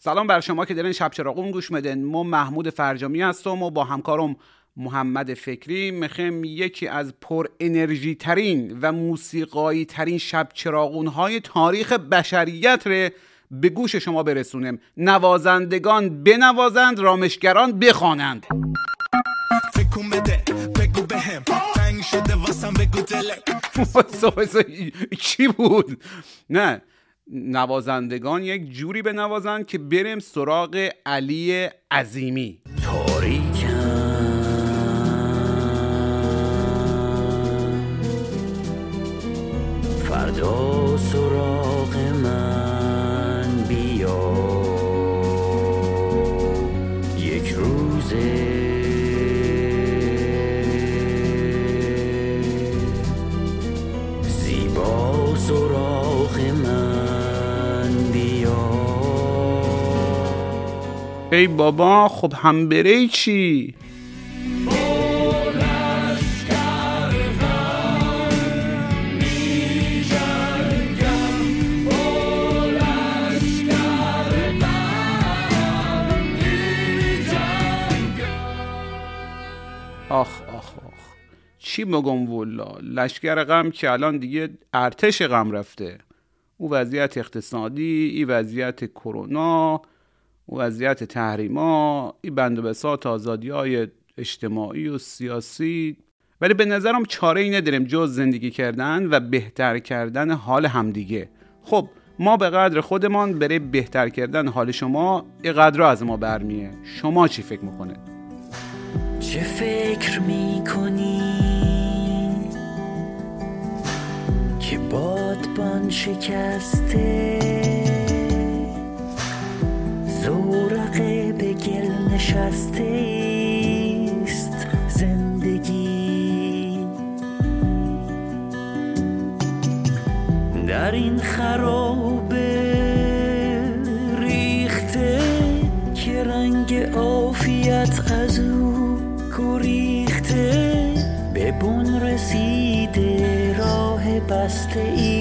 سلام بر شما که دارین شب چراغون گوش میدن ما محمود فرجامی هستم و با همکارم محمد فکری می‌خوایم یکی از پر انرژی ترین و موسیقایی ترین شب چراغون های تاریخ بشریت ره به گوش شما برسونیم. نوازندگان بنوازند رامشگران بخوانند. تکون بده بگو بهم. تنگ شده واسم بگو دلم وایسا، وایسا، چی بود؟ نه. نوازندگان یک جوری بنوازند که بریم سراغ علی عظیمی. فردا سراغ ای بابا خب هم بری چی؟ آخ آخ آخ. چی بگم والا لشکر غم که الان دیگه ارتش غم رفته. او وضعیت اقتصادی ای وضعیت کرونا. وضعیت تحریما ای بند و بساط آزادی های اجتماعی و سیاسی. ولی به نظرم چاره ای نداریم جز زندگی کردن و بهتر کردن حال همدیگه. خب ما به قدر خودمان برای بهتر کردن حال شما اینقدر از ما برمیه. شما چی فکر می‌کنه چه فکر می‌کنی که بادبان شکسته؟ زورقه به گل نشسته است زندگی. در این خرابه ریخته که رنگ عافیت از او گریخته به بون رسیده راه بسته ایست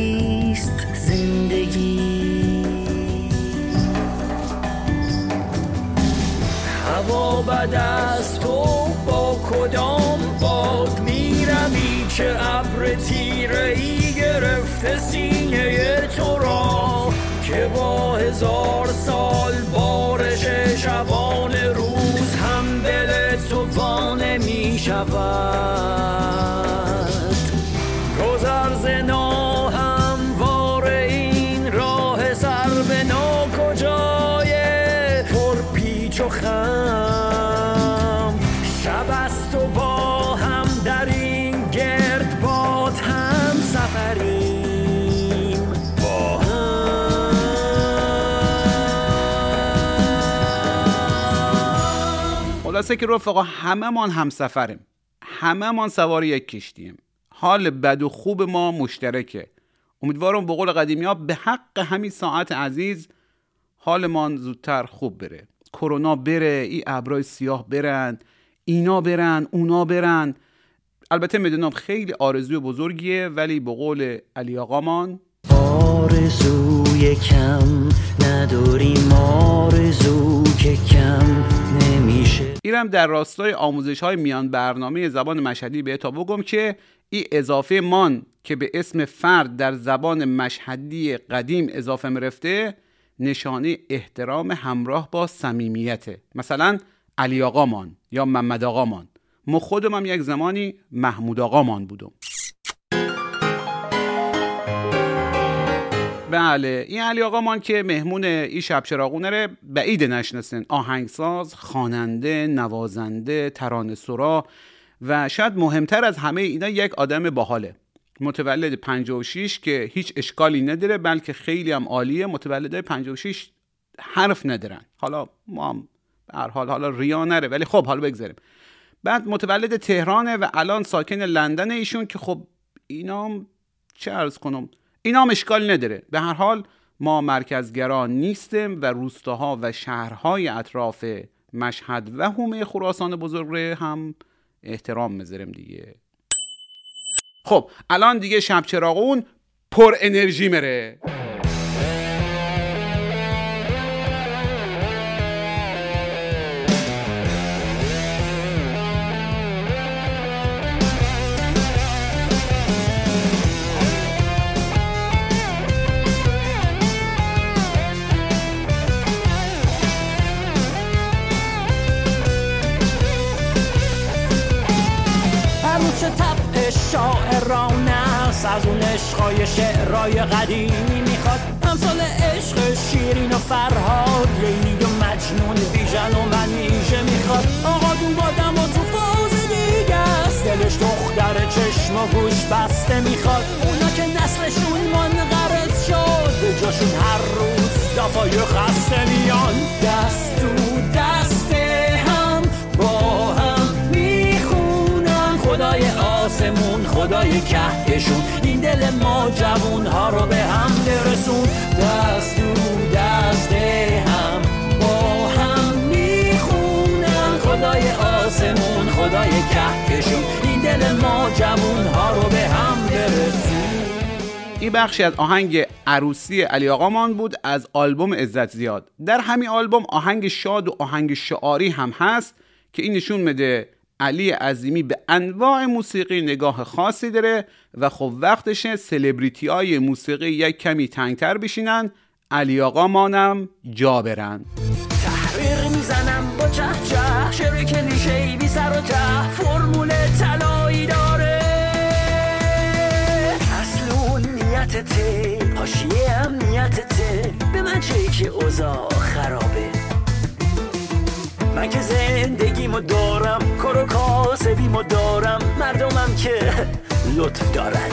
بد است تو با کدام باد می‌روی که ابر تیره ای گرفته سینه تو را؟ که با هزار سال بارش شبان روز هم دل تو وانه می شود خلاصه که رفقا همه من همسفریم. همه من سوار یک کشتیم. حال بد و خوب ما مشترکه. امیدوارم به قول قدیمی ها به حق همین ساعت عزیز حالمان زودتر خوب بره. کرونا بره این ابرای سیاه برن اینا برن اونا برن. البته می‌دونم خیلی آرزوی بزرگیه ولی به قول علی آقامان آرزوی کم نداریم آرزو که کم نمیشه. ایرم در راستای آموزش های میان برنامه زبان مشهدی به تا بگم که این اضافه مان که به اسم فرد در زبان مشهدی قدیم اضافه مرفته نشانه احترام همراه با صمیمیته. مثلا علی آقامان یا محمد آقامان ما خودم هم یک زمانی محمود آقامان بودم. بله. این علی آقامان که مهمون این شب چراغونه ره بعید نشناسن. آهنگساز خواننده نوازنده ترانه سرا و شاید مهمتر از همه اینا یک آدم باحاله. متولد 56 که هیچ اشکالی نداره بلکه خیلی هم عالیه. متولدای 56 حرف ندارن. حالا ما هم هر حال حالا ریا نره ولی خب حالا بگذاریم. بعد متولد تهرانه و الان ساکن لندن ایشون که خب اینا هم چه ارز کنم؟ اینا هم اشکال نداره. به هر حال ما مرکزگرا نیستیم و روستاها و شهرهای اطراف مشهد و حومه خراسان بزرگ هم احترام می‌ذاریم دیگه. خب الان دیگه شب چراغون پر انرژی مره عشقای شعرای قدیمی می‌خواد. امثال عشق شیرین و فرهاد لیلی و مجنون بیژن و منیژه می‌خواد. آقا دون بادم و تو فاز دیگه است. دلش دختر چشم و گوش بسته می‌خواد. اونا که نسلشون منقرض شد جاشون هر روز دفای خسته میان. دست خدای کهکشون. این دل ما جوون ها رو به هم برسون. دست تو دست هم با هم می‌خونن. خدای آسمون خدای کهکشون. این دل ما جوون ها رو به هم برسون. این بخشی از آهنگ عروسی علی آقامان بود از آلبوم عزت زیاد. در همین آلبوم آهنگ شاد و آهنگ شعاری هم هست که این نشون میده علی عظیمی به انواع موسیقی نگاه خاصی داره و خب وقتشه سلبریتی های موسیقی یک کمی تنگتر بشینن. علی آقامانم جا برن. تحقیق می‌زنم با چه چه شعر کلیشه بی سر و ته فرمول طلایی داره. اصل اون نیتته حاشیه هم نیتته به من چه که اوضاع خرابه. من که زندگیمو دارم. کار و کاسبیمو دارم. مردمم که لطف دارن.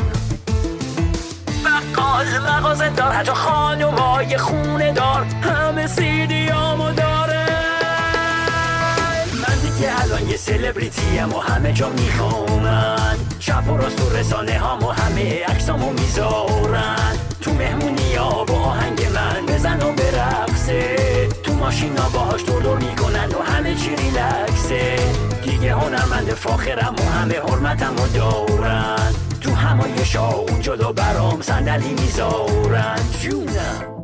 بقال مغازه دار حتی خانمای خونه دار. همه سیدیامو داره. من دیگه الان یه سلبریتیم و همه جا میخوامن چپ و راست و رسانه هامو همه عکسامو می‌ذارن. تو مهمونی ها با آهنگ من بزن و برقصه. ماشینا باهاش دور می‌کنن و همه چی ریلکسه. دیگه هنرمند فاخرم و همه حرمتم و دارن. تو همایشا اونجا دو برام صندلی می‌ذارن. جونم.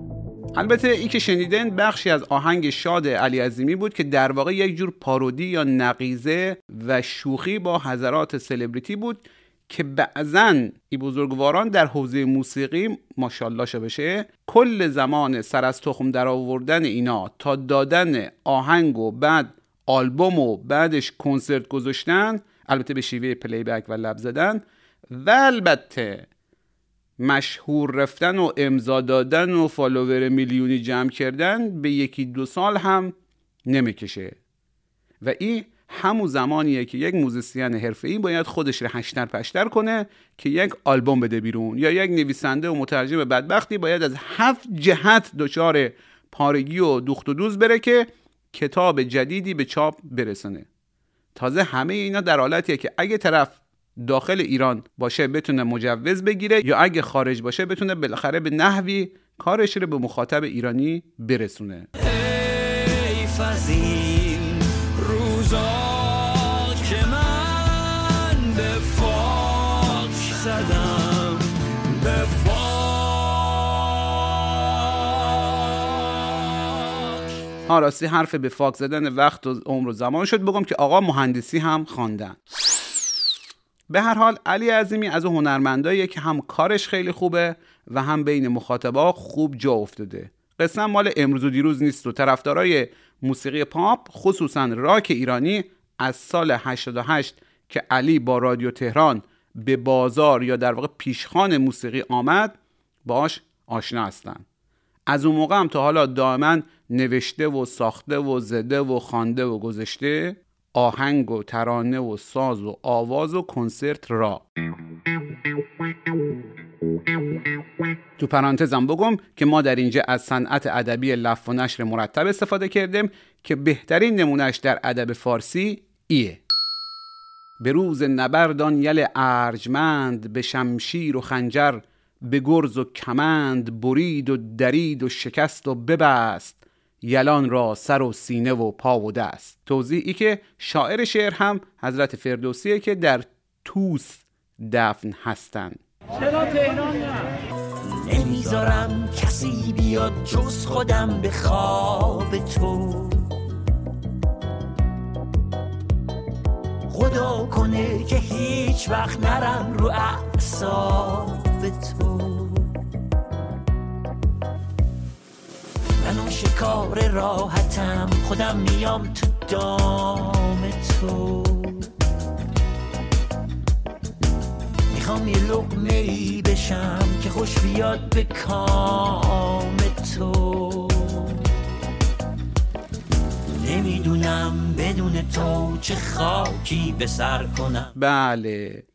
البته ای که شنیدن بخشی از آهنگ شاد علی عظیمی بود که در واقع یک جور پارودی یا نقیزه و شوخی با حضرات سلبریتی بود. که بعضا این بزرگواران در حوزه موسیقی ماشاءالله شه بشه کل زمان سر از تخم در آوردن اینا تا دادن آهنگ و بعد آلبوم و بعدش کنسرت گذاشتن البته به شیوه پلی بک و لب زدن و البته مشهور رفتن و امضا دادن و فالوور میلیونی جمع کردن به یکی دو سال هم نمی‌کشه. و این همون زمانیه که یک موزیسین حرفه‌ای باید خودش رو شتک پتک کنه که یک آلبوم بده بیرون یا یک نویسنده و مترجم بدبختی باید از هفت جهت دچار پارگی و دوخت و دوز بره که کتاب جدیدی به چاپ برسونه. تازه همه اینا در حالتیه که اگه طرف داخل ایران باشه بتونه مجوز بگیره یا اگه خارج باشه بتونه بالاخره به نحوی کارش رو به مخاطب ایرانی برسونه. روزا ها راستی حرف به فاک زدن وقت و عمر و زمان شد. بگم که آقا مهندسی هم خواندن. به هر حال علی عظیمی از اون که هم کارش خیلی خوبه و هم بین مخاطبا خوب جا افتاده. قصه مال امروز و دیروز نیست و طرفدارای موسیقی پاپ خصوصا راک ایرانی از سال 88 که علی با رادیو تهران به بازار یا در واقع پیشخان موسیقی آمد باش آشنا هستن. از اون موقع هم تا حالا دائما نوشته و ساخته و زده و خوانده و گذاشته آهنگ و ترانه و ساز و آواز و کنسرت را. تو پرانتزم بگم که ما در اینجا از صنعت ادبی لف و نشر مرتب استفاده کردیم که بهترین نمونهش در ادب فارسی ایه. به روز نبردان یل ارجمند به شمشیر و خنجر به گرز و کمند برید و درید و شکست و ببست. یلان را سر و سینه و پا و دست. توضیحی که شاعر شعر هم حضرت فردوسیه که در توس دفن هستند. نمی‌ذارم کسی بیاد جز خودم به خواب تو. خدا کنه که هیچ وقت نرم رو اعصاب. تو. من اون شکار راحتم خودم میام تو دام تو. می‌خوام یه لقمه ای بشم که خوش بیاد به کام تو. نمی‌دونم بدون تو چه خاکی به سر کنم. بله.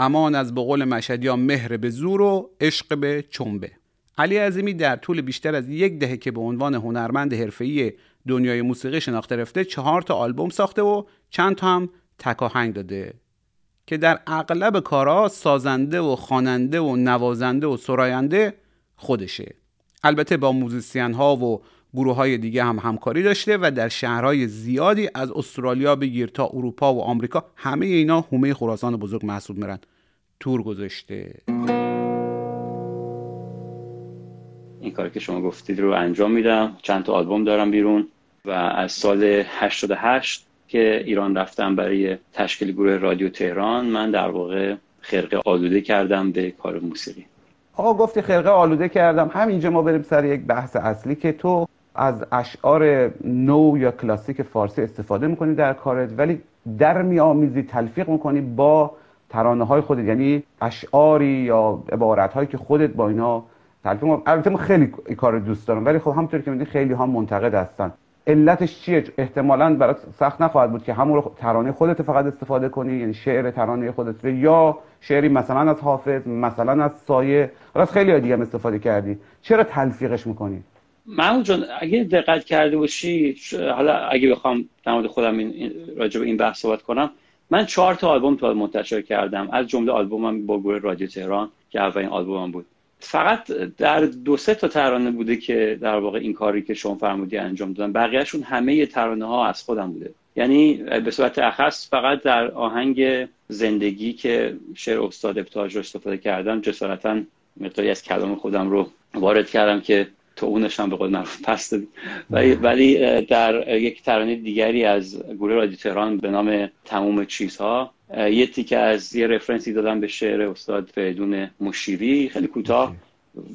امان از بقول مشهدی مهر به زور و عشق به چنبه. علی عظیمی در طول بیشتر از یک دهه که به عنوان هنرمند حرفه‌ای دنیای موسیقی شناخته رفته چهار تا آلبوم ساخته و چند تا هم تکاهنگ داده که در اغلب کارها سازنده و خواننده و نوازنده و سراینده خودشه. البته با موزیسین ها و گروه های دیگه هم همکاری داشته و در شهرهای زیادی از استرالیا بگیر تا اروپا و آمریکا همه اینا هومه خراسان بزرگ محسوب میرن. تور گذاشته. این کاری که شما گفتید رو انجام میدم. چند تا آلبوم دارم بیرون و از سال 88 که ایران رفتم برای تشکیل گروه رادیو تهران من در واقع خرقه آلوده کردم به کار موسیقی. آقا گفتی خرقه آلوده کردم. همینجا ما بریم سر یک بحث اصلی که تو از اشعار نو یا کلاسیک فارسی استفاده می‌کنی در کارت ولی در میآمیزی تلفیق می‌کنی با ترانه های خودت یعنی اشعاری یا عبارت هایی که خودت با اینا تلفیق البته من خیلی این کار دوست دارم ولی خب همونطور که می‌دونی خیلی ها منتقد هستن. علتش چیه؟ احتمالا برات سخت نخواهد بود که همون رو ترانه خودت فقط استفاده کنی یعنی شعر ترانه خودت رو یا شعری مثلا از حافظ مثلا از سایه. راست خیلی دیگه هم استفاده کردی. چرا تلفیقش می‌کنی؟ محمود جان اگه دقت کرده باشی حالا اگه بخوام در مورد خودم این راجع به این بحث صحبت کنم من چهار تا آلبوم تا منتشر کردم. از جمله آلبومم با گروه رادیو تهران که اولین آلبومم بود. فقط در دو سه تا ترانه بوده که در واقع این کاری که شما فرمودی انجام دادم بقیهشون همه ترانه ها از خودم بوده. یعنی به صورت اخص فقط در آهنگ زندگی که شعر استاد ابتاج رو استفاده کردم جسارتا مقداری از کلام خودم رو وارد کردم که تو اونش هم به قول معروف پس ولی, ولی در یک ترانه دیگری از گروه رادیو تهران به نام تموم چیزها یه تیکه از یه رفرنسی دادم به شعر استاد فریدون مشیری خیلی کوتاه.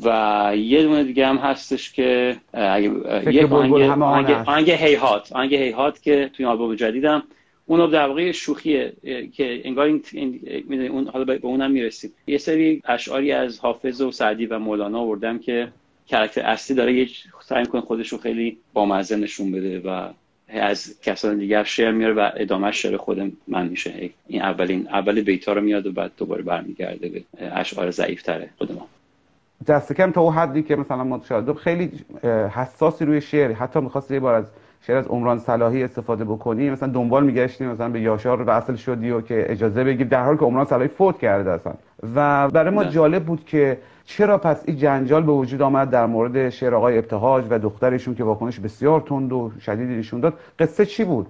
و یه دونه دیگه هم هستش که اگه یک آهنگ آهنگ هیهات. آهنگ هیهات که توی آلبوم جدیدم. اون در واقع شوخیه که انگار این, این اون حالا به اونم می‌رسیم. یه سری اشعاری از حافظ و سعدی و مولانا آوردم که کرکتر اصلی داره یه سعی می‌کنه خودش رو خیلی بامزه نشون بده و از کسان دیگر شعر میاره و ادامه شعر خود من میشه. این اولین اول بیتا رو میاد و بعد دوباره برمیگرده به اشعار ضعیف تره خود ما. دست کم تا اون حدی که مثلا ما شاهد خیلی حساسی روی شعر. حتی می‌خواست یه بار از شعر از عمران صلاحی استفاده بکنی مثلا دنبال میگشتی مثلا به یاشار وصل شدی و که اجازه بگیر در حالی که عمران صلاحی فوت کرده اصلا. و برای ما جالب بود که چرا پس این جنجال به وجود آمد در مورد شعر آقای ابتهاج و دخترشون که واکنش بسیار تند و شدیدی نشون داد؟ قصه چی بود؟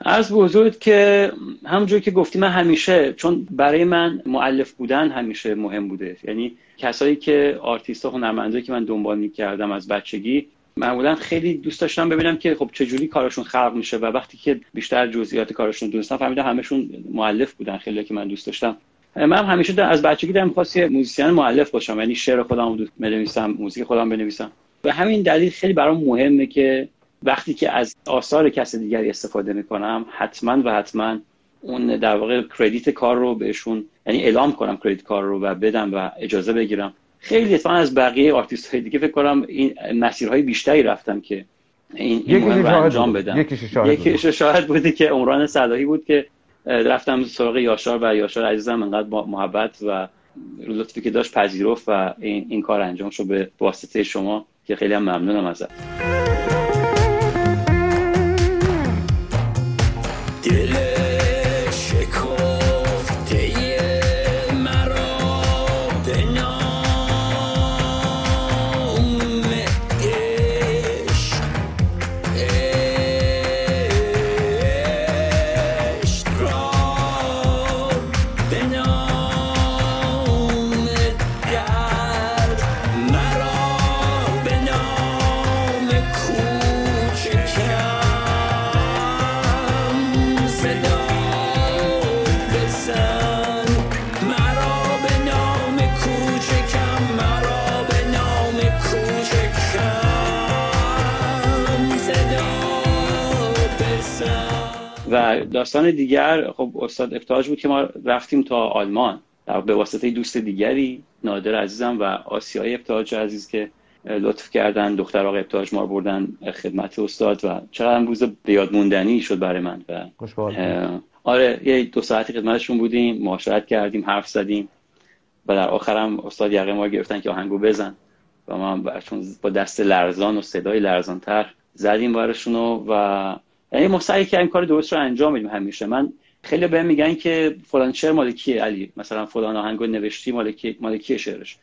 از بزرگ که همونجور که گفتی من همیشه چون برای من مؤلف بودن همیشه مهم بوده. یعنی کسایی که آرتیست ها هنرمندایی که من دنبال می‌کردم از بچگی معمولا خیلی دوست داشتم ببینم که خب چجوری کارشون خلق میشه و وقتی که بیشتر جزئیات کارشون دونستم فهمیدم همشون مؤلف بودن خیلی که من دوست داشتم. من همیشه از بچگی دارم می‌خواست یه موزیسین مؤلف باشم یعنی شعر خودم رو بنویسم موزیک خودم بنویسم. و همین دلیل خیلی برام مهمه که وقتی که از آثار کس دیگری استفاده می‌کنم حتما و حتما اون در واقع credit کار رو بهشون یعنی اعلام کنم credit کار رو و بدم و اجازه بگیرم. خیلی اتفاقا از بقیه آرتیست های دیگه فکر کنم این مسیرهای بیشتری رفتم که این, این مهم رو انجام بدم. یکیش شاید بوده که عمران صلاحی بود که رفتم سراغ یاشار و یاشار عزیزم انقدر با محبت و لطفی که داشت پذیرفت و این, این کار انجام شد به واسطه شما که خیلی هم ممنونم ازت. داستان دیگر خب استاد افتاج بود که ما رفتیم تا آلمان. به واسطه دوست دیگری نادر عزیزم و آسیای ابتهاج عزیز که لطف کردن دختر آقای ابتهاج ما بردن خدمت استاد و چقدر روز بیاد موندنی شد برای من و آره یه دو ساعتی خدمتشون بودیم معاشرت کردیم حرف زدیم و در آخرم استاد یقه ما گرفتن که آهنگو بزن و ما چون با دست لرزان و صدای لرزانتر زدیم بارشونو و یعنی ما سعی کردیم کار درست رو انجام بدیم همیشه. من خیلی بهم میگن که فلان شعر مال کیه علی؟ مثلا فلان آهنگو نوشتی مال کی مال کیه شعرش؟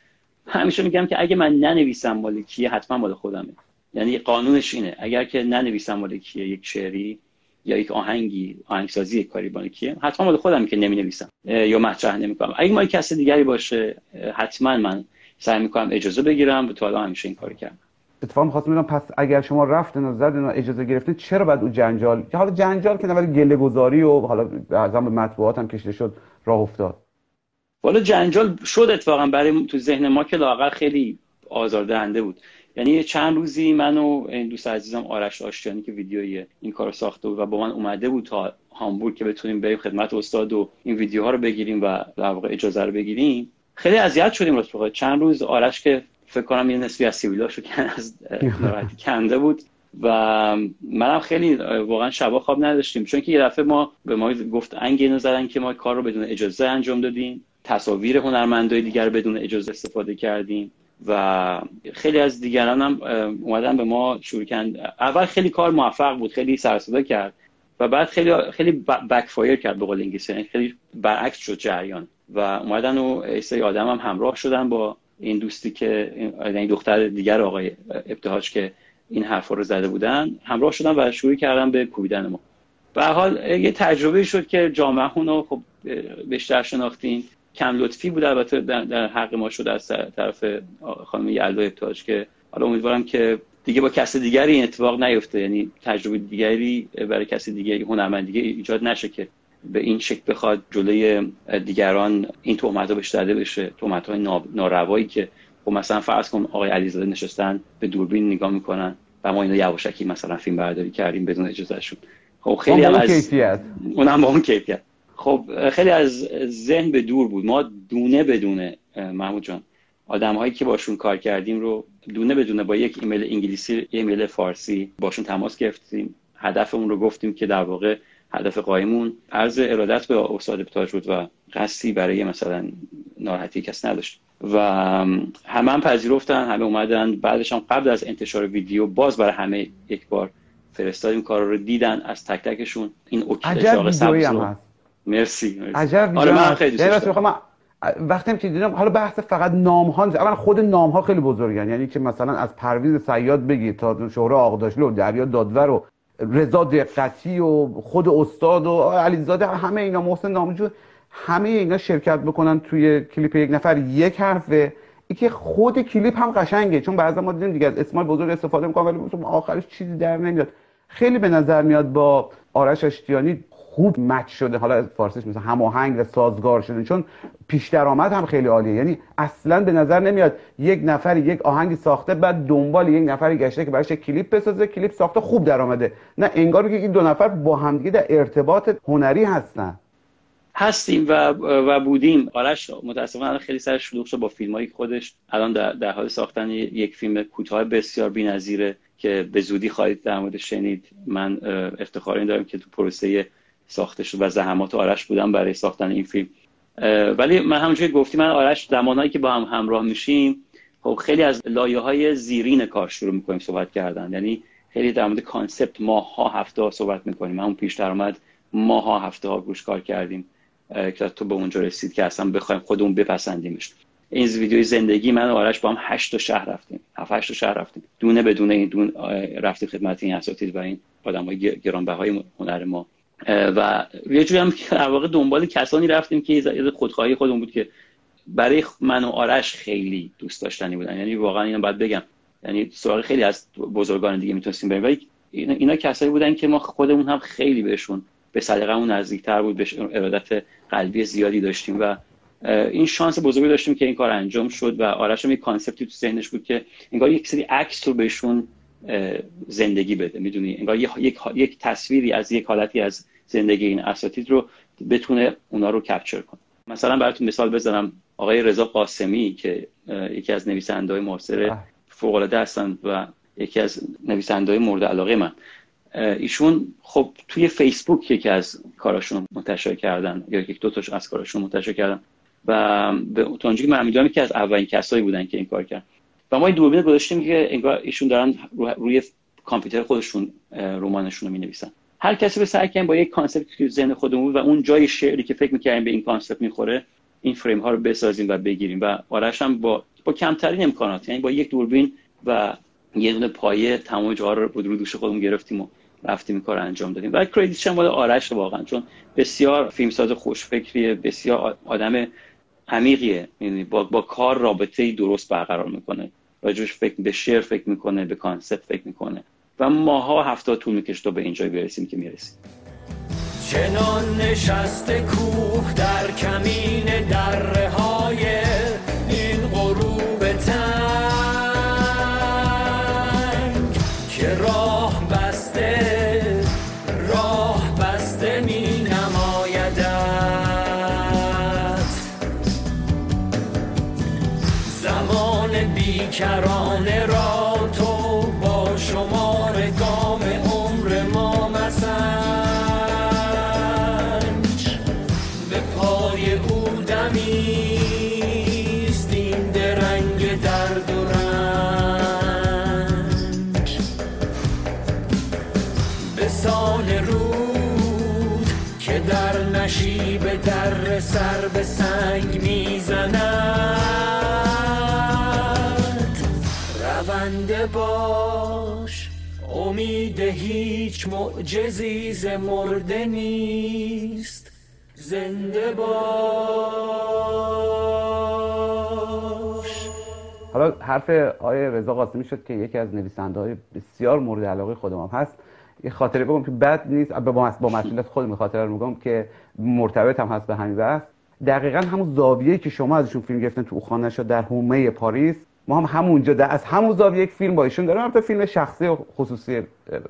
همیشه میگم که اگه من ننویسم مال کیه حتما مال خودمه. یعنی قانونش اینه. اگر که ننویسم مال کیه یک شعری یا یک آهنگی آهنگسازی یک کاری مال کیه حتما مال خودم که نمی نویسم یا مطرح نمی‌کنم. اگه مال کسی دیگری باشه حتما من سعی می‌کنم اجازه بگیرم به تو حالا همیشه این کار کردم. اتفاق می‌خواستم ببینم پس اگر شما رفتن و زدن و اجازه گرفتید چرا بعد اون جنجال؟ حالا جنجال که ولی گله گذاری و حالا اعظم به مطبوعات هم کشیده شد راه افتاد. والا جنجال شد اتفاقا برای تو ذهن ما که لاغر خیلی آزاردهنده بود. یعنی چند روزی من و این دوست عزیزم آرش آشتیانی که ویدیوی این کارو ساخته بود و با من اومده بود تا هامبورگ که بتونیم بریم خدمت استاد و این ویدیوها رو بگیریم و در واقع اجازه رو بگیریم خیلی اذیت شدیم راست چند روز آرش که فکر کنم یه نسبی از سیبیلاشو که از ناراحتی کنده بود و منم خیلی واقعا شبا خواب نداشتیم. چون که یه دفعه ما به ما گفت انگ اینو زدن که ما کار رو بدون اجازه انجام دادیم. تصاویر هنرمندای دیگر بدون اجازه استفاده کردیم و خیلی از دیگران هم اومدن به ما شروع کردن. اول خیلی کار موفق بود خیلی سرصدا کرد و بعد خیلی خیلی بک فایر کرد به قول انگلیسی. یعنی خیلی برعکس شد جریان. و اومدن و سری آدم هم همراه شدن با این دوستی که این یعنی دختر دیگر آقای ابتهاج که این حرفا رو زده بودن همراه شدن و شروع کردن به کوبیدن ما. به حال یه تجربه شد که جامعه رو خب بیشتر شناختین. کم لطفی بود البته در حق ما شد از طرف خانم یلدا ابتهاج که حالا امیدوارم که دیگه با کسی دیگری این اتفاق نیفته. یعنی تجربه دیگری برای کسی دیگری هنرمند دیگه ایجاد نشه که به این شکل بخواد جلوی دیگران این تهمت ها بهش بشه. تهمت های ناروایی که خب مثلا فرض کن آقای علیزاده نشستن به دوربین نگاه می‌کنن و ما اینو یواشکی مثلا فیلم برداری کردیم بدون اجازهشون. خب خیلی هم از کیفیت. اونم با اون کیفیت. خب خیلی از ذهن به دور بود. ما دونه بدونه محمود جان آدم هایی که باشون کار کردیم رو دونه بدونه با یک ایمیل انگلیسی ایمیل فارسی باشون تماس گرفتیم. هدف اون رو گفتیم که در واقع هدف قایمون عرض ارادت به استاد ابتاج بود و قصدی برای مثلا ناراحتی کس نداشت. و همه هم پذیرفتن همه اومدن. بعدش هم قبل از انتشار ویدیو باز برای همه یک بار فرستادیم. کار رو دیدن از تک تکشون. این ویدیویی هم هست. مرسی, مرسی. عجب آره من. خیلی دوست وقتی دارم. وقتی هم که دیدم؟ حالا بحث فقط نام ها نیست. اولا خود نام ها خیلی بزرگن. یعنی که مثلا از پرویز صیاد بگی تا شهره آقداشلو دریا دادور و رضا دقتی و خود استاد و علیزاده همه اینا محسن نامجو همه اینا شرکت بکنن توی کلیپ یک نفر یک حرفه. این که خود کلیپ هم قشنگه چون بعضا ما دیدیم دیگه از اسمال بزرگ استفاده می‌کنم ولی آخرش چیزی در نمیاد. خیلی به نظر میاد با آرش اشتیانی خوب مچ شده حالا فارسیش مثلا هماهنگ و سازگار شده چون پیش درآمد هم خیلی عالیه. یعنی اصلا به نظر نمیاد یک نفر یک آهنگی ساخته بعد دنبال یک نفری گشته که براش کلیپ بسازه کلیپ ساخته خوب درآمده نه انگار که این دو نفر با همدیگه در ارتباط هنری هستن. هستیم و و بودیم. آرش متاسفانه الان خیلی سرش شلوغ شد با فیلمایی که خودش. الان در, در حال ساختن یک فیلم کوتاه بسیار بی‌نظیره که به زودی خواهید در موردش شنید. من افتخار این دارم که تو پروسه ساختش و زحمات آرش بودم برای ساختن این فیلم. ولی من همونجوری گفتی من آرش زمانهایی که با هم همراه میشیم خب خیلی از لایه های زیرین کار شروع می‌کنیم صحبت کردن. یعنی خیلی در مورد concept ماه ها هفته ها صحبت می‌کنیم. همون پیش درآمد ماه ها هفته ها روش کار کردیم که تو به اونجا رسید که اصلا بخوایم خودمون بپسندیمش. این ویدیوی زندگی من و آرش با هم هشت تا شهر رفتیم. هفت هشت تا شهر رفتیم. دونه بدون این دون رفتیم خدمت این اساتید و این آدم های گرانبهای هنر ما. و یه جوری هم در واقع دنبال کسانی رفتیم که یه خودخواهی خودمون بود که برای من و آرش خیلی دوست داشتنی بودن. یعنی واقعا اینو باید بگم. یعنی سراغ خیلی از بزرگان دیگه می‌تونستیم بریم. ولی اینا, کسایی بودن که ما خودمون هم خیلی بهشون به سلیقه‌مون نزدیکتر بود بهش ارادت قلبی زیادی داشتیم و این شانس بزرگی داشتیم که این کار انجام شد و آرش هم یک کانسپتی تو ذهنش بود که انگار یک سری عکس رو بهشون زندگی بده. می‌دونی؟ انگار یک, یک تصویری از یک حالتی از زندگی این اساتید رو بتونه اونا رو کپچر کنه. مثلا براتون مثال بزنم. آقای رضا قاسمی که یکی از نویسنده‌های معاصر فوق‌العاده هستن و یکی از نویسنده‌های مورد علاقه من. ایشون خب توی فیسبوک یکی از کاراشون منتشر کردن یا یک دو تاش از کاراشون منتشر کردن. و به تا اونجایی که من می‌دونم که از اولین کسایی بودن که این کار کردن. و ما این دوربین گذاشتیم که انگار ایشون دارن رو- روی کامپیوتر خودشون رمانشون رو می‌نویسن. هر کسی به سعی کنیم با یک concept ی که ذهن خودمون بود و اون جای شعری که فکر می‌کردیم به این concept می‌خوره این فریم ها رو بسازیم و بگیریم. و آرش هم با با کمترین امکانات یعنی با یک دوربین و یه دونه پایه تمام جاها رو رو دوش خودمون گرفتیم و رفتیم این کار انجام دادیم. و کردیتش هم آرش واقعا چون بسیار فیلمساز خوشفکریه بسیار آدم عمیقیه. یعنی با, با کار رابطه درست برقرار می‌کنه. راجبش فکر به شعر فکر می‌کنه به کانسپت فکر می‌کنه. و ماها هفته طول می‌کشه تا به اینجای برسیم که می‌رسیم. چنان نشسته کوه در کمین دره های هیچ معجزی ز مرده نیست. زنده باش. حالا حرف آقای رضا قاسمی شد که یکی از نویسنده های بسیار مورد علاقه خودم هم هست. یه خاطره بگم که بد نیست. با با مسئولیت خودم خاطره رو میگم که مرتبط هم هست به همین بحث. دقیقا همون زاویه‌ای که شما ازشون فیلم گرفتن تو خانه شد در حومه پاریس. ما هم همونجا از همون زاویه یک فیلم با ایشون داریم. البته فیلم شخصی و خصوصی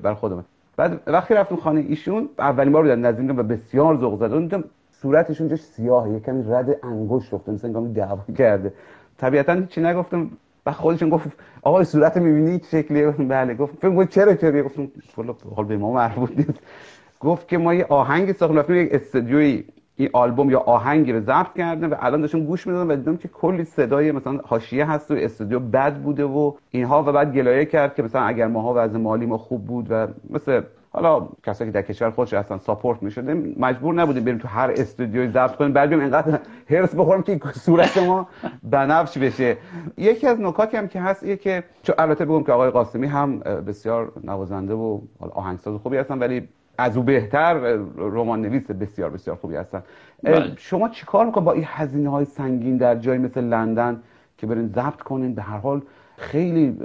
بر خودمه. بعد وقتی رفتم خانه ایشون اولین بار بودن نزدیک و بسیار ذوق زده. دیدم صورتشون جاش سیاهه کمی رد انگشت رفته مثلا انگار دعوا کرده. طبیعتا هیچی نگفتم. و خودشون گفت آقا صورت چه شکلیه؟ بله. گفت فکر چرا چرا؟ گفتم حال به ما مربوط نیست. گفت که ما یه آهنگ ساختیم رفتیم یک این آلبوم یا آهنگی رو ضبط کرده و الان داشتم گوش می‌دادم و دیدم که کلی صدای مثلا حاشیه هست و استودیو بد بوده و اینها و بعد گلایه کرد که مثلا اگر ماها وضع مالی ما خوب بود و مثل حالا کسایی که در کشور خودش اصلا ساپورت می‌شدیم مجبور نبودیم بریم تو هر استودیوی ضبط کنیم. بعد اینقدر هرس بخورم که صورت ما بنفش بشه. یکی از نکاتی هم که هست اینه که چون البته بگم که آقای قاسمی هم بسیار نوازنده و آهنگساز خوبی هستن ولی از او بهتر رمان نویس بسیار بسیار خوبی هستن. بله. شما چیکار می‌کنید با این هزینه های سنگین در جایی مثل لندن که برین ضبط کنین؟ به هر حال خیلی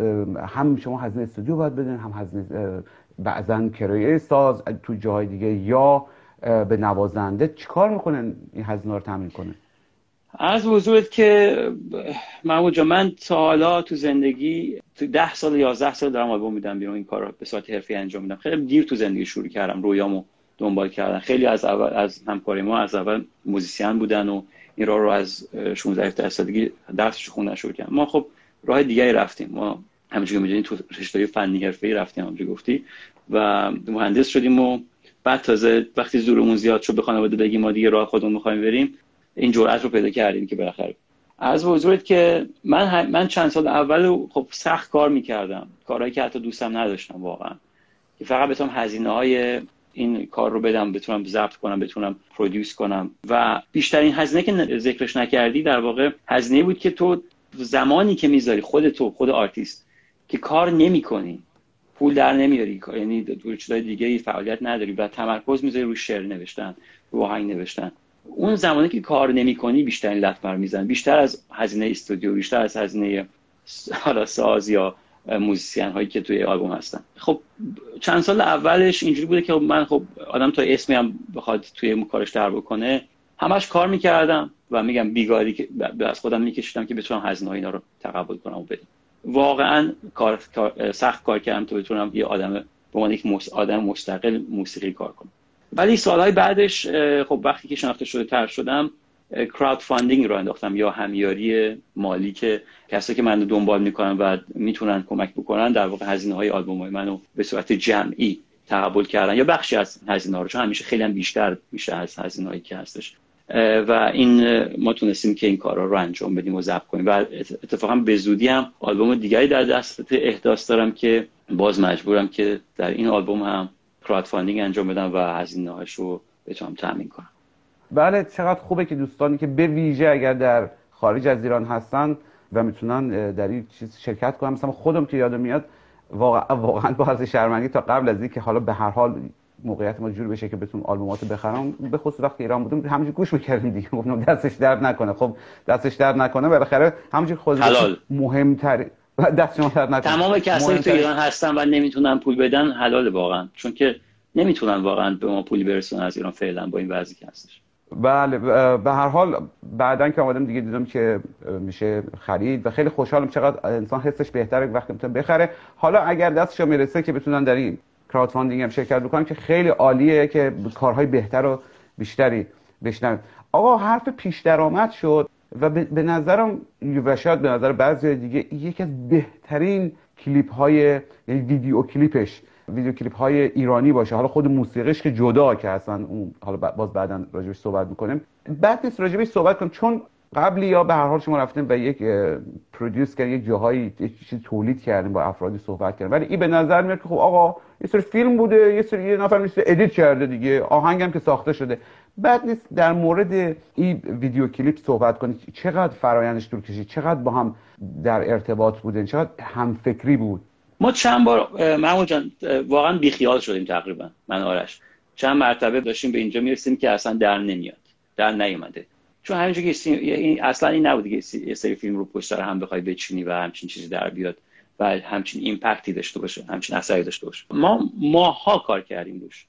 هم شما هزینه استودیو باید بدین هم هزینه بعضا کرایه ساز تو جای دیگه یا به نوازنده. چیکار می‌کنن این هزینه رو تامین کنه از حضورت که محمود جا من تا حالا تو زندگی تو ده سال یازده سال دارم آلبوم میدم بیرون این کار رو به صورت حرفی انجام میدم. خیلی دیر تو زندگی شروع کردم رویامو دنبال کردن خیلی از اول از همکاری ما از اول موزیسین بودن و این راه رو از 16 17 سالگی درسش خوندن شروع کردم. ما خب راه دیگه رفتیم. ما همونجوری که می‌دونید تو رشته فنی حرفه‌ای رفتیم همونجوری گفتی. و مهندس شدیم و بعد تازه وقتی زورمون زیاد شد به خانواده بگیم ما دیگه راه خودمون می‌خوایم بریم این جرأت رو پیدا کردیم که بالاخره. از حضورت که من من چند سال اول خب سخت کار می‌کردم. کارهایی که حتی دوستم نداشتم واقعا. که فقط بتونم هزینه های این کار رو بدم بتونم ضبط کنم بتونم produce کنم. و بیشترین هزینه که ذکرش نکردی در واقع هزینه بود که تو زمانی که می‌ذاری خود تو خود آرتیست که کار نمی‌کنی پول در نمیاری. یعنی دور چیزای دیگه ای فعالیت نداری و تمرکز می‌ذاری رو شعر نوشتن رو نوشتن. اون زمانی که کار نمی‌کنی بیشتر لطمه میزنه بیشتر از هزینه استودیو بیشتر از هزینه حالا ساز یا موزیسین هایی که توی آلبوم هستن. خب چند سال اولش اینجوری بوده که من خب آدم تا اسمی هم بخواد توی کارش در بکنه همش کار می‌کردم و میگم بیگاری که از خودم میکشیدم که بتونم هزینه اینا رو تقبل کنم و بدم. واقعا کار, سخت کار کردم تا بتونم یه آدم به عنوان یک آدم مستقل موسیقی کار کنم. ولی سالهای بعدش خب وقتی که شناخته شده تر شدم crowdfunding رو انداختم یا همیاری مالی که کسایی که من دنبال می‌کنن و می‌تونن کمک بکنن در واقع هزینه های آلبوم های منو به صورت جمعی تقبل کردن یا بخشی از هزینه ها رو چون همیشه خیلی هم بیشتر میشه از هزینه هایی که هستش. و این ما تونستیم که این کارا رو انجام بدیم و ضبط کنیم. و اتفاقا به زودی هم آلبوم دیگری در دست احداث دارم که باز مجبورم که در این آلبوم هم crowdfunding انجام بدم و هزینه هاش رو بتونم تامین کنم. بله چقدر خوبه که دوستانی که به ویژه اگر در خارج از ایران هستن و می‌تونن در این چیز شرکت کنن. مثلا خودم که یادم میاد واقعا واقعا با شرمندگی تا قبل از اینکه حالا به هر حال موقعیت ما جور بشه که بتونم آلبوماتو بخرم به خصوص وقتی ایران بودم همینجوری گوش می‌کردیم دیگه. گفتم دستش درد نکنه. خب دستش درد نکنه. بالاخره همینجوری خود مهمتر دست شما نکنه. تمام کسایی تو ایران هستن و نمی‌تونن پول بدن حلال واقعا. چون که نمی‌تونن واقعا به ما پولی برسونن از ایران فعلا با این وضعی که هستش. بله به هر حال بعدا که آمدم دیگه دیدم که میشه خرید و خیلی خوشحالم چقدر انسان حسش بهتره وقتی می‌تونه بخره. حالا اگر دستش می‌رسه که بتونن در این crowdfunding هم شرکت بکنم که خیلی عالیه که کارهای بهتر و بیشتری بشنویم آقا حرف پیش درآمد شد. و به نظرم و شاید به نظر بعضی دیگه یکی از بهترین کلیپ های یعنی ویدیو کلیپش ویدیو کلیپ های ایرانی باشه. حالا خود موسیقیش که جدا که اصلا اون حالا باز بعدا راجبش صحبت می‌کنیم. بد نیست راجبش صحبت کنیم چون قبلی یا به هر حال شما رفتیم به یک produce کردن یک جاهایی یک تولید کردیم با افرادی صحبت کردیم. ولی این به نظر میاد که خب آقا یه سری فیلم بوده یه سری یه نفر میشه edit کرده دیگه آهنگم که ساخته شده. بد نیست در مورد این ویدیو کلیپ صحبت کنید چقدر فرایندش طول کشید؟ چقدر با هم در ارتباط بودن؟ چقدر هم فکری بود؟ ما چند بار محمود جان واقعا بیخیال شدیم تقریبا من آرش. چند مرتبه داشتیم به اینجا می‌رسیم که اصلا در نمیاد در نیومده. چون همینجور که این اصلا این نبود که یه سری فیلم رو پشت سر هم بخوای بچینی و همچین چیزی در بیاد و همچین impact ی داشته باشه همچین اثری داشته باشه. ما ماها کار کردیم روش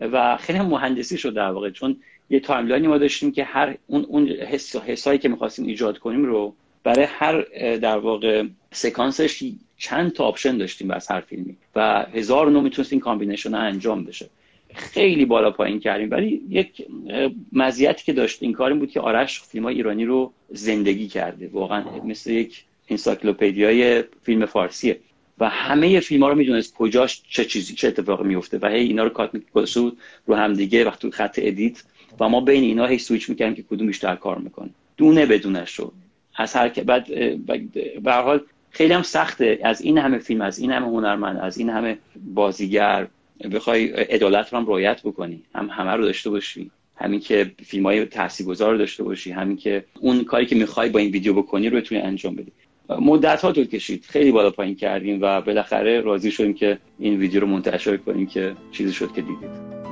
و خیلی مهندسی شد در واقع. چون یه timeline ی ما داشتیم که هر اون اون حس حسایی که می‌خواستیم ایجاد کنیم رو برای هر در واقع سکانسش چند تا option داشتیم از هر فیلمی و هزار نوع می‌تونست combination انجام بشه. خیلی بالا پایین کردیم ولی یک مزیتی که داشت این کاریم بود که آرش فیلم ایرانی رو زندگی کرده. واقعا مثل یک encyclopedia ی فیلم فارسیه. و همه فیلم ها رو می‌دونست کجاش چه چیزی چه اتفاقی میفته و هی اینا رو کات میگذاشت رو هم دیگه وقتی خط edit و ما بین اینا هی سویچ می‌کردیم که کدوم بیشتر کار می‌کنه. دونه بدونش رو از هر بعد به حال خیلی هم سخته. از این همه فیلم از این همه هنرمند از این همه بازیگر بخوای عدالت رو هم رعایت بکنی. هم همه رو داشته باشی. همین که فیلم های تاثیرگذار رو داشته باشی. همین که اون کاری که می‌خوای با این ویدیو بکنی رو بتونی انجام بدی. مدت ها طول کشید. خیلی بالا پایین کردیم و بالاخره راضی شدیم که این ویدیو رو منتشر کنیم که چیزی شد که دیدید.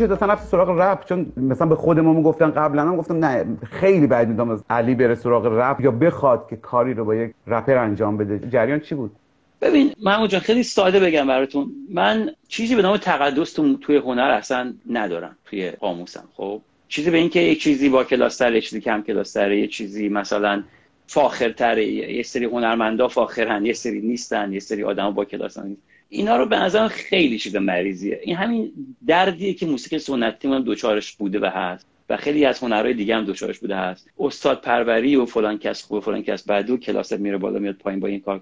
شد اصلا رفت سراغ رپ چون مثلا به خودمون می‌گفتن قبلا هم گفتم نه خیلی بعد می‌دونم از علی بره سراغ رپ یا بخواد که کاری رو با یک رپر انجام بده. جریان چی بود؟ ببین محمود جان خیلی ساده بگم براتون. من چیزی به نام تقدس توی هنر اصلا ندارم توی قاموسم. خب چیزی به اینکه یک چیزی با کلاستر یک چیزی کم کلاستره یه چیزی مثلا فاخرتره. یه سری هنرمندا فاخرن یه سری نیستن یه سری آدم با کلاسن اینا رو به نظرم خیلی چیز مریضیه. این همین دردیه که موسیقی سنتی من دوچارش بوده و هست. و خیلی از هنرهای دیگه هم دوچارش بوده هست. استاد پروری و فلان کس خوب و فلان کس بعدو کلاس میره بالا میاد پایین با این کار.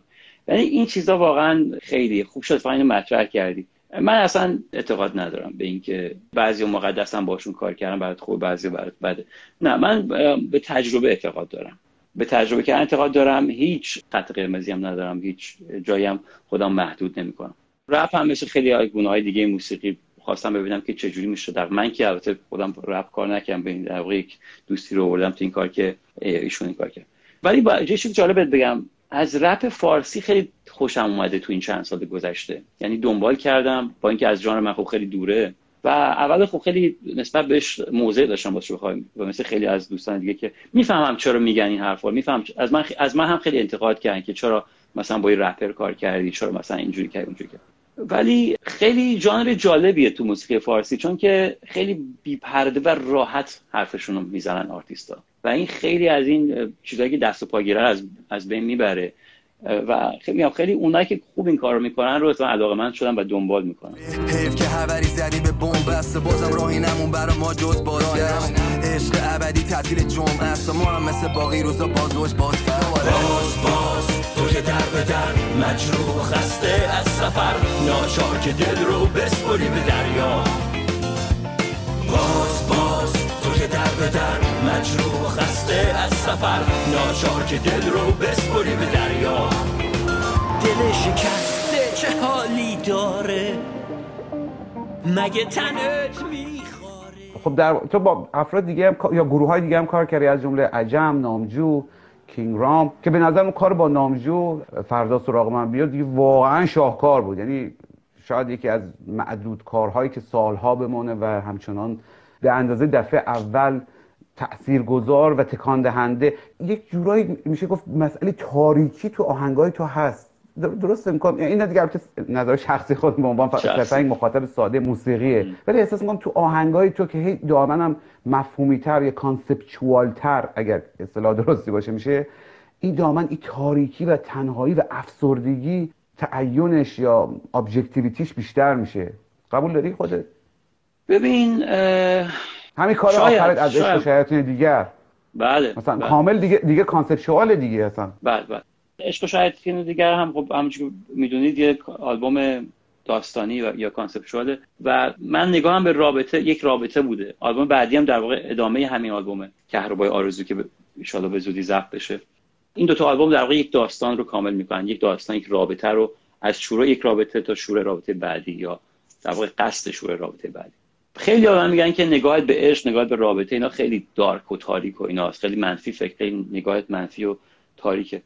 یعنی این چیزا واقعا خیلی خوب شد. فاین مطرح کردی. من اصلا اعتقاد ندارم به اینکه بعضی مقدسم باشون کار کردم برات خوب بعضی برات بده. نه من به تجربه اعتقاد دارم. به تجربه که اعتقاد دارم هیچ خط قرمزی هم ندارم هیچ جایم خودم محدود نمی‌کنم. رپ هم مثل خیلی گونه های دیگه موسیقی خواستم ببینم که چجوری میشه. در من که البته خودم رپ کار نکردم به این در واقع یک دوستی رو آوردم تو این کار که ایشون این کار کرد. ولی با یه جالب بگم از رپ فارسی خیلی خوشم اومده تو این چند سال گذشته. یعنی دنبال کردم با اینکه از جان من خب خیلی دوره و اول خب خیلی نسبت بهش موضع داشتم باشه بخوایم و مثل خیلی از دوستان دیگه که می‌فهمم چرا میگن این حرفا. میفهم از من از من هم خیلی انتقاد کردن که چرا مثلا با این رپر کار کردی چرا مثلا اینجوری کردی اونجوری کردی. ولی خیلی جانر جالبیه تو موسیقی فارسی چون که خیلی بیپرده و راحت حرفشون رو می‌زنن آرتیستا. و این خیلی از این چیزایی که دست و پاگیره از از بین می‌بره. و خیلی خیلی اونایی که خوب این کارو می‌کنن رو اصلا علاقه من شدن و دنبال می‌کنن. حیف که خبری زدی به بمب بس بازم راهی نمون برا ما جز بازگشت عشق ابدی تعطیل جمعه است ما هم مثل باقی روزا بازوش باز باز باز تو که در به در مجروح خسته از سفر. ناچار که دل رو بسپری به دریا. باز باز تو که در به در مجروح خسته از سفر. ناچار که دل رو بسپری به دریا. دل شکسته چه حالی داره؟ مگه تنت میخواره؟ خب در تو با افراد دیگه هم... یا گروه های دیگه هم کار کردی از جمله عجم نامجو کینگ رام که به نظر کار با نامجو فردا سراغ من بیاد دیگه واقعا شاهکار بود. یعنی شاید یکی از معدود کارهایی که سالها بمونه و همچنان به اندازه دفعه اول تاثیرگذار و تکان دهنده یک جورایی میشه گفت مسئله تاریکی تو آهنگای تو هست. درست می‌کنم؟ یعنی این دیگه البته نظر شخصی خود به عنوان فقط مخاطب ساده موسیقیه. ولی احساس می‌کنم تو آهنگای تو که دائما هم مفهومی تر یا conceptual تر اگر اصطلاح درستی باشه میشه این دائما این تاریکی و تنهایی و افسردگی تعینش یا objectivity ش بیشتر میشه. قبول داری خودت؟ ببین همین کار آخرت از عشق و شیاطین دیگر. بله مثلا بله. کامل دیگه دیگه conceptual دیگه اصلا. بله بله. عشق و شیاطین دیگر هم خب همونجوری می‌دونید یک آلبوم داستانی و یا conceptual ه و من نگاهم به رابطه یک رابطه بوده. آلبوم بعدی هم در واقع ادامه همین آلبومه. کهربای آرزو که ان به زودی ضبط بشه. این دو تا آلبوم در واقع یک داستان رو کامل می‌کنن. یک داستان یک رابطه رو از شروع یک رابطه تا شروع رابطه بعدی یا در واقع قصد شروع رابطه بعدی. خیلی ها میگن که نگاهت به عشق نگاهت به رابطه اینا خیلی دارک و تاریک و ایناست. خیلی منفی فکر خیلی نگاهت منفی و تاریکه.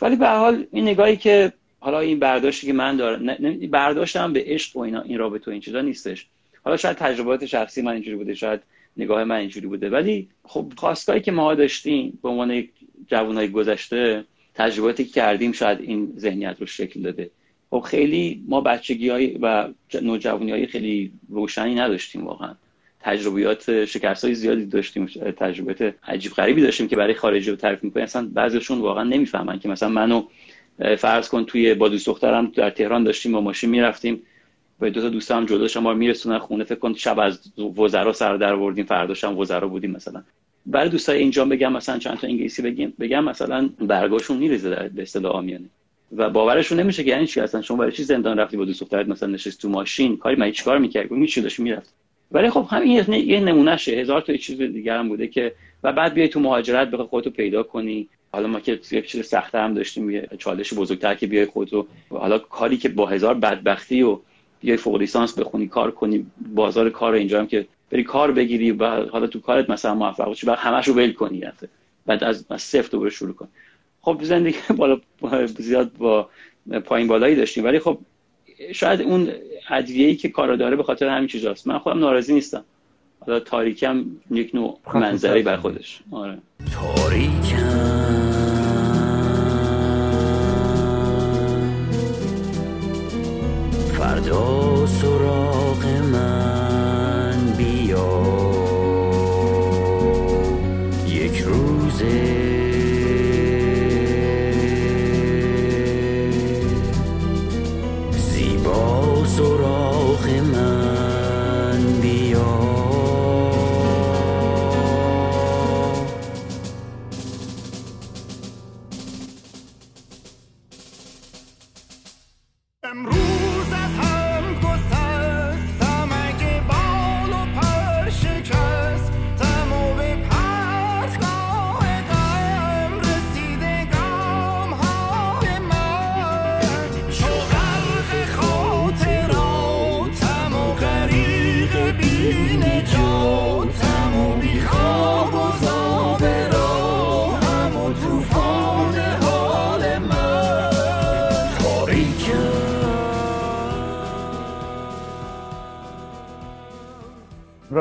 ولی به حال این نگاهی که حالا این برداشتی که من دارم برداشتم به عشق و اینا این رابطه و این چیزا نیستش. حالا شاید تجربات شخصی من اینجوری بوده شاید نگاه من اینجوری بوده. ولی خب خواستگاهی که ما داشتیم به عنوان جوانای گذشته تجرباتی که کردیم شاید این ذهنیت رو شکل داده. خب خیلی ما بچگی های و نوجوانی های خیلی روشنی نداشتیم واقعا. تجربیات شکست های زیادی داشتیم تجربیات عجیب غریبی داشتیم که برای خارجی رو تعریف می‌کنیم اصلا بعضیشون واقعا نمی‌فهمن که مثلا منو فرض کن توی با دوست دخترم در تهران داشتیم با ماشین می‌رفتیم. با دو تا دوستم جدا شما میرسونن خونه. فکر کن شب از وزرا سر در آوردیم فرداش هم وزرا بودیم مثلا. برای دوستای اینجا بگم مثلا چند تا انگلیسی بگیم بگم مثلا برگاشون میریزه به اصطلاح آمیانه. و باورشون نمیشه که یعنی چی اصلا؟ شما برای چی زندان رفتی با دوست دخترت مثلا نشست تو ماشین؟ کاری من چیکار می‌کرد گفت چی داشت می‌رفت؟ ولی خب همین یه نمونه شه هزار تا چیز دیگه هم بوده که و بعد بیای تو مهاجرت بخوای خودتو پیدا کنی. حالا ما که یک چیز سخته هم داشتیم. یه چالش بزرگتر که بیای خودتو حالا کاری که با هزار بدبختی و بیای فوق لیسانس بخونی کار کنی بازار کار اینجا هم که بری کار بگیری و حالا تو کارت مثلا موفق باشی بعد همش رو ول کنی. بعد از, از صفر دوباره شروع کنی خب زندگی بالا زیاد با پایین بالایی داشتیم ولی خب شاید اون ادویه‌ای که کارا داره به خاطر همین چیزاست. من خودم ناراضی نیستم. حالا تاریکم یک نوع منظری بر خودش. آره. تاریکم. فردا سراغ من.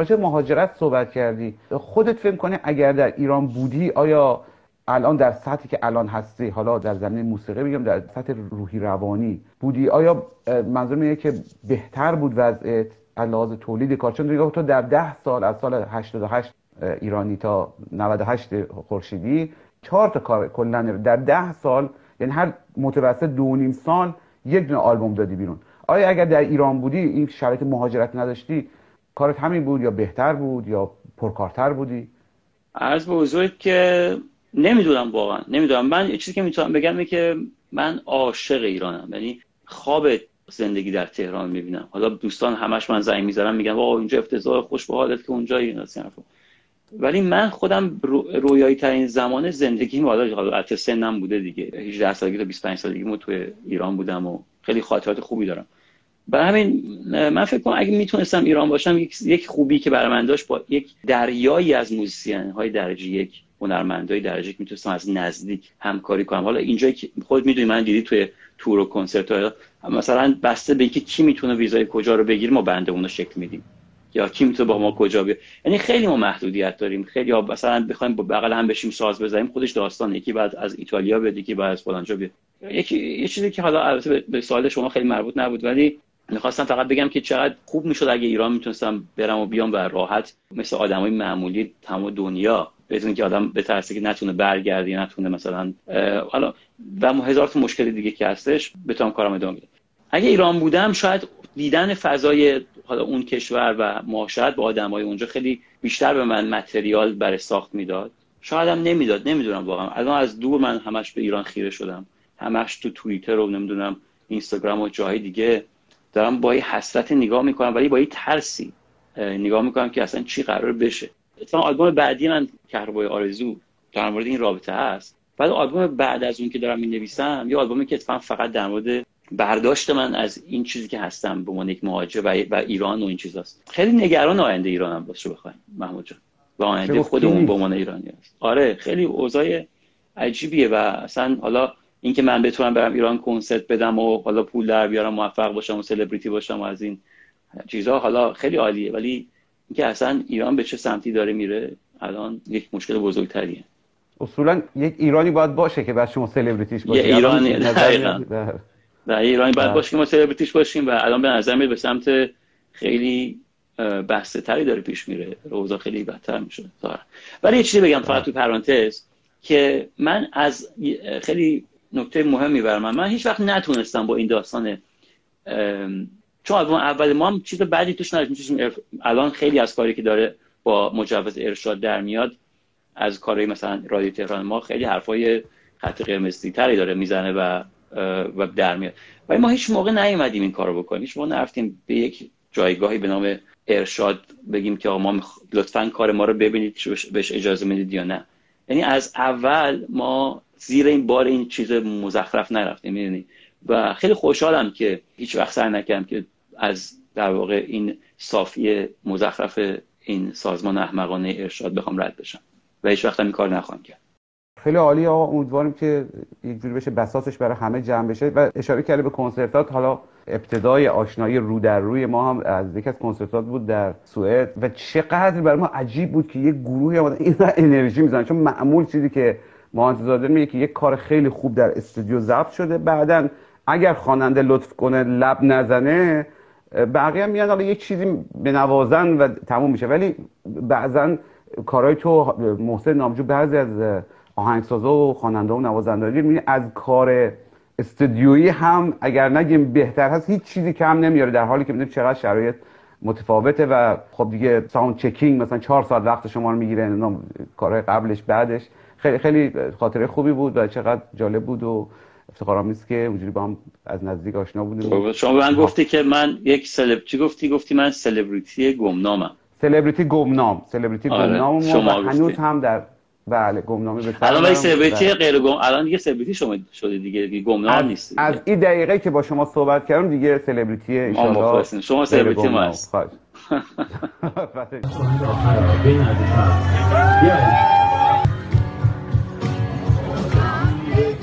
راجع مهاجرت صحبت کردی. خودت فکر کنی اگر در ایران بودی آیا الان در سطحی که الان هستی حالا در زمینه موسیقی بگم در سطح روحی روانی بودی آیا منظور میگه که بهتر بود وضعیت لحاظ تولید کار؟ چون تو در ده سال از سال 88 ایرانی تا 98 خورشیدی چهار تا کار کلا در ده سال یعنی هر متوسط دو نیم سال یک دونه آلبوم دادی بیرون. آیا اگر در ایران بودی این شرایط مهاجرت نداشتی کارت همین بود یا بهتر بود یا پرکارتر بودی؟ از به که نمی‌دونم واقعا نمی‌دونم. من چیزی که می‌تونم بگم که من عاشق ایرانم. یعنی خواب زندگی در تهران می‌بینم. حالا دوستان همش من زنگ می‌زنم میگن واو اینجا افتضاح خوش به حالت که اونجا این ولی من خودم رویایی ترین زمان زندگی حالا حالا سنم بوده دیگه. 18 سالگی تا 25 سالگی مو تو ایران بودم و خیلی خاطرات خوبی دارم. برای همین من فکر کنم اگه می‌تونستم ایران باشم یک خوبی که برای من داشت با یک دریایی از موزیسین های درجه یک هنرمندای درجه یک می‌تونستم از نزدیک همکاری کنم. حالا اینجا که خود می‌دونی من دیدی توی تور و کنسرت ها مثلا بسته به اینکه کی می‌تونه ویزای کجا رو بگیره ما بنده اون شکل میدیم. یا کی می‌تونه با ما کجا بیاد. یعنی خیلی ما محدودیت داریم. خیلی ها مثلا بخوایم با بغل هم بشیم ساز بزنیم خودش داستان یکی بعد از ایتالیا بیاد یکی بعد از فلانجا بیاد. یکی یه چیزی که حالا البته به سوال شما خیلی مربوط نبود ولی می‌خواستم فقط بگم که چقدر خوب می‌شد اگه ایران می‌تونستم برم و بیام و راحت مثل آدمای معمولی تمام دنیا بدون که آدم بترسه که نتونه برگردی نتونه مثلا حالا و هزار تا مشکل دیگه که هستش بتونم کارم ادامه بدم. اگه ایران بودم شاید دیدن فضای حالا اون کشور و معاشرت با آدمای اونجا خیلی بیشتر به من متریال برای ساخت می‌داد. شاید هم نمی‌داد نمی‌دونم واقعا. الان از دور من همش به ایران خیره شدم. همش تو توییتر و نمی‌دونم اینستاگرام و جاهای دیگه دارم با یه حسرت نگاه می‌کنم ولی با یه ترسی نگاه می‌کنم که اصلا چی قرار بشه. اتفاقا آلبوم بعدی من کهربای آرزو در مورد این رابطه هست. بعد آلبوم بعد از اون که دارم می نویسم یه آلبومی که اتفاقا فقط در مورد برداشت من از این چیزی که هستم به عنوان یک مهاجر و, ایران و این چیزاست. خیلی نگران آینده ایران هم باشه بخوایم محمود جان. و آینده خودمون به عنوان ایرانی هست. آره خیلی اوضاع عجیبیه و اصلا حالا اینکه من بتونم برم ایران کنسرت بدم و حالا پول در بیارم موفق باشم و سلبریتی باشم و از این چیزها حالا خیلی عالیه. ولی اینکه اصلا ایران به چه سمتی داره میره الان یک مشکل بزرگتریه. اصولا یک ایرانی باید باشه که بعد شما سلبریتیش باشید. یه ایرانی در ایرانی باید باشه که ما سلبریتیش باشیم و الان به نظر به سمت خیلی بحث تری داره پیش میره. روزا خیلی بدتر میشه. ولی یه چیزی بگم فقط تو پرانتز که من از خیلی نکته مهمی برام من. من هیچ وقت نتونستم با این داستان چون اول ما هم چیز بعدی توش نداشتیم الان خیلی از کاری که داره با مجوز ارشاد در میاد از کارهای مثلا رادیو تهران ما خیلی حرفای خط قرمزی تری داره می‌زنه و و در میاد. ولی ما هیچ موقع نیومدیم این کارو بکنیم. هیچ موقع نرفتیم به یک جایگاهی به نام ارشاد بگیم که ما لطفا کار ما رو ببینید بهش اجازه می‌دید یا نه. یعنی از اول ما زیر این بار این چیز مزخرف نرفتیم می‌دونی؟ و خیلی خوشحالم که هیچ وقت سعی نکردم که از در واقع این صافی مزخرف این سازمان احمقانه ارشاد بخوام رد بشم و هیچ وقت این کار نخواهم کرد. خیلی عالی آقا امیدواریم که یک جوری بشه بساسش برای همه جمع بشه و اشاره کرده به کنسرتات. حالا ابتدای آشنایی رو در روی ما هم از یک از کنسرتات بود در سوئد و چقدر برای ما عجیب بود که یک گروهی آمدن این انرژی می‌زنن. چون معمول چیزی که انتظار داریم که یک کار خیلی خوب در استودیو ضبط شده. بعدا اگر خواننده لطف کنه لب نزنه بقیه میاد حالا یک چیزی به نوازن و تموم میشه. ولی بعضا کارهای تو محسن نامجو بعضی از آهنگسازا و خواننده و نوازنده از کار استودیویی هم اگر نگیم بهتر هست هیچ چیزی کم نمیاره در حالی که می‌دونیم چقدر شرایط متفاوته و خب دیگه ساوند چکینگ مثلا چهار ساعت وقت شما رو می‌گیره کارهای قبلش بعدش. خیلی خیلی خاطره خوبی بود و چقدر جالب بود و افتخارآمیز که اونجوری با هم از نزدیک آشنا بودیم خب، شما به من گفتی که من یک سلب چی گفتی گفتی من سلبریتی گمنامم سلبریتی گمنام سلبریتی آره. گمنام شما هنوز هم در بله گمنامه به الان ولی سلبریتی غیر گم الان دیگه سلبریتی شما شده دیگه دیگه گمنام نیست از این دقیقه که با شما صحبت کردم دیگه سلبریتی ان شما سلبریتی ما هست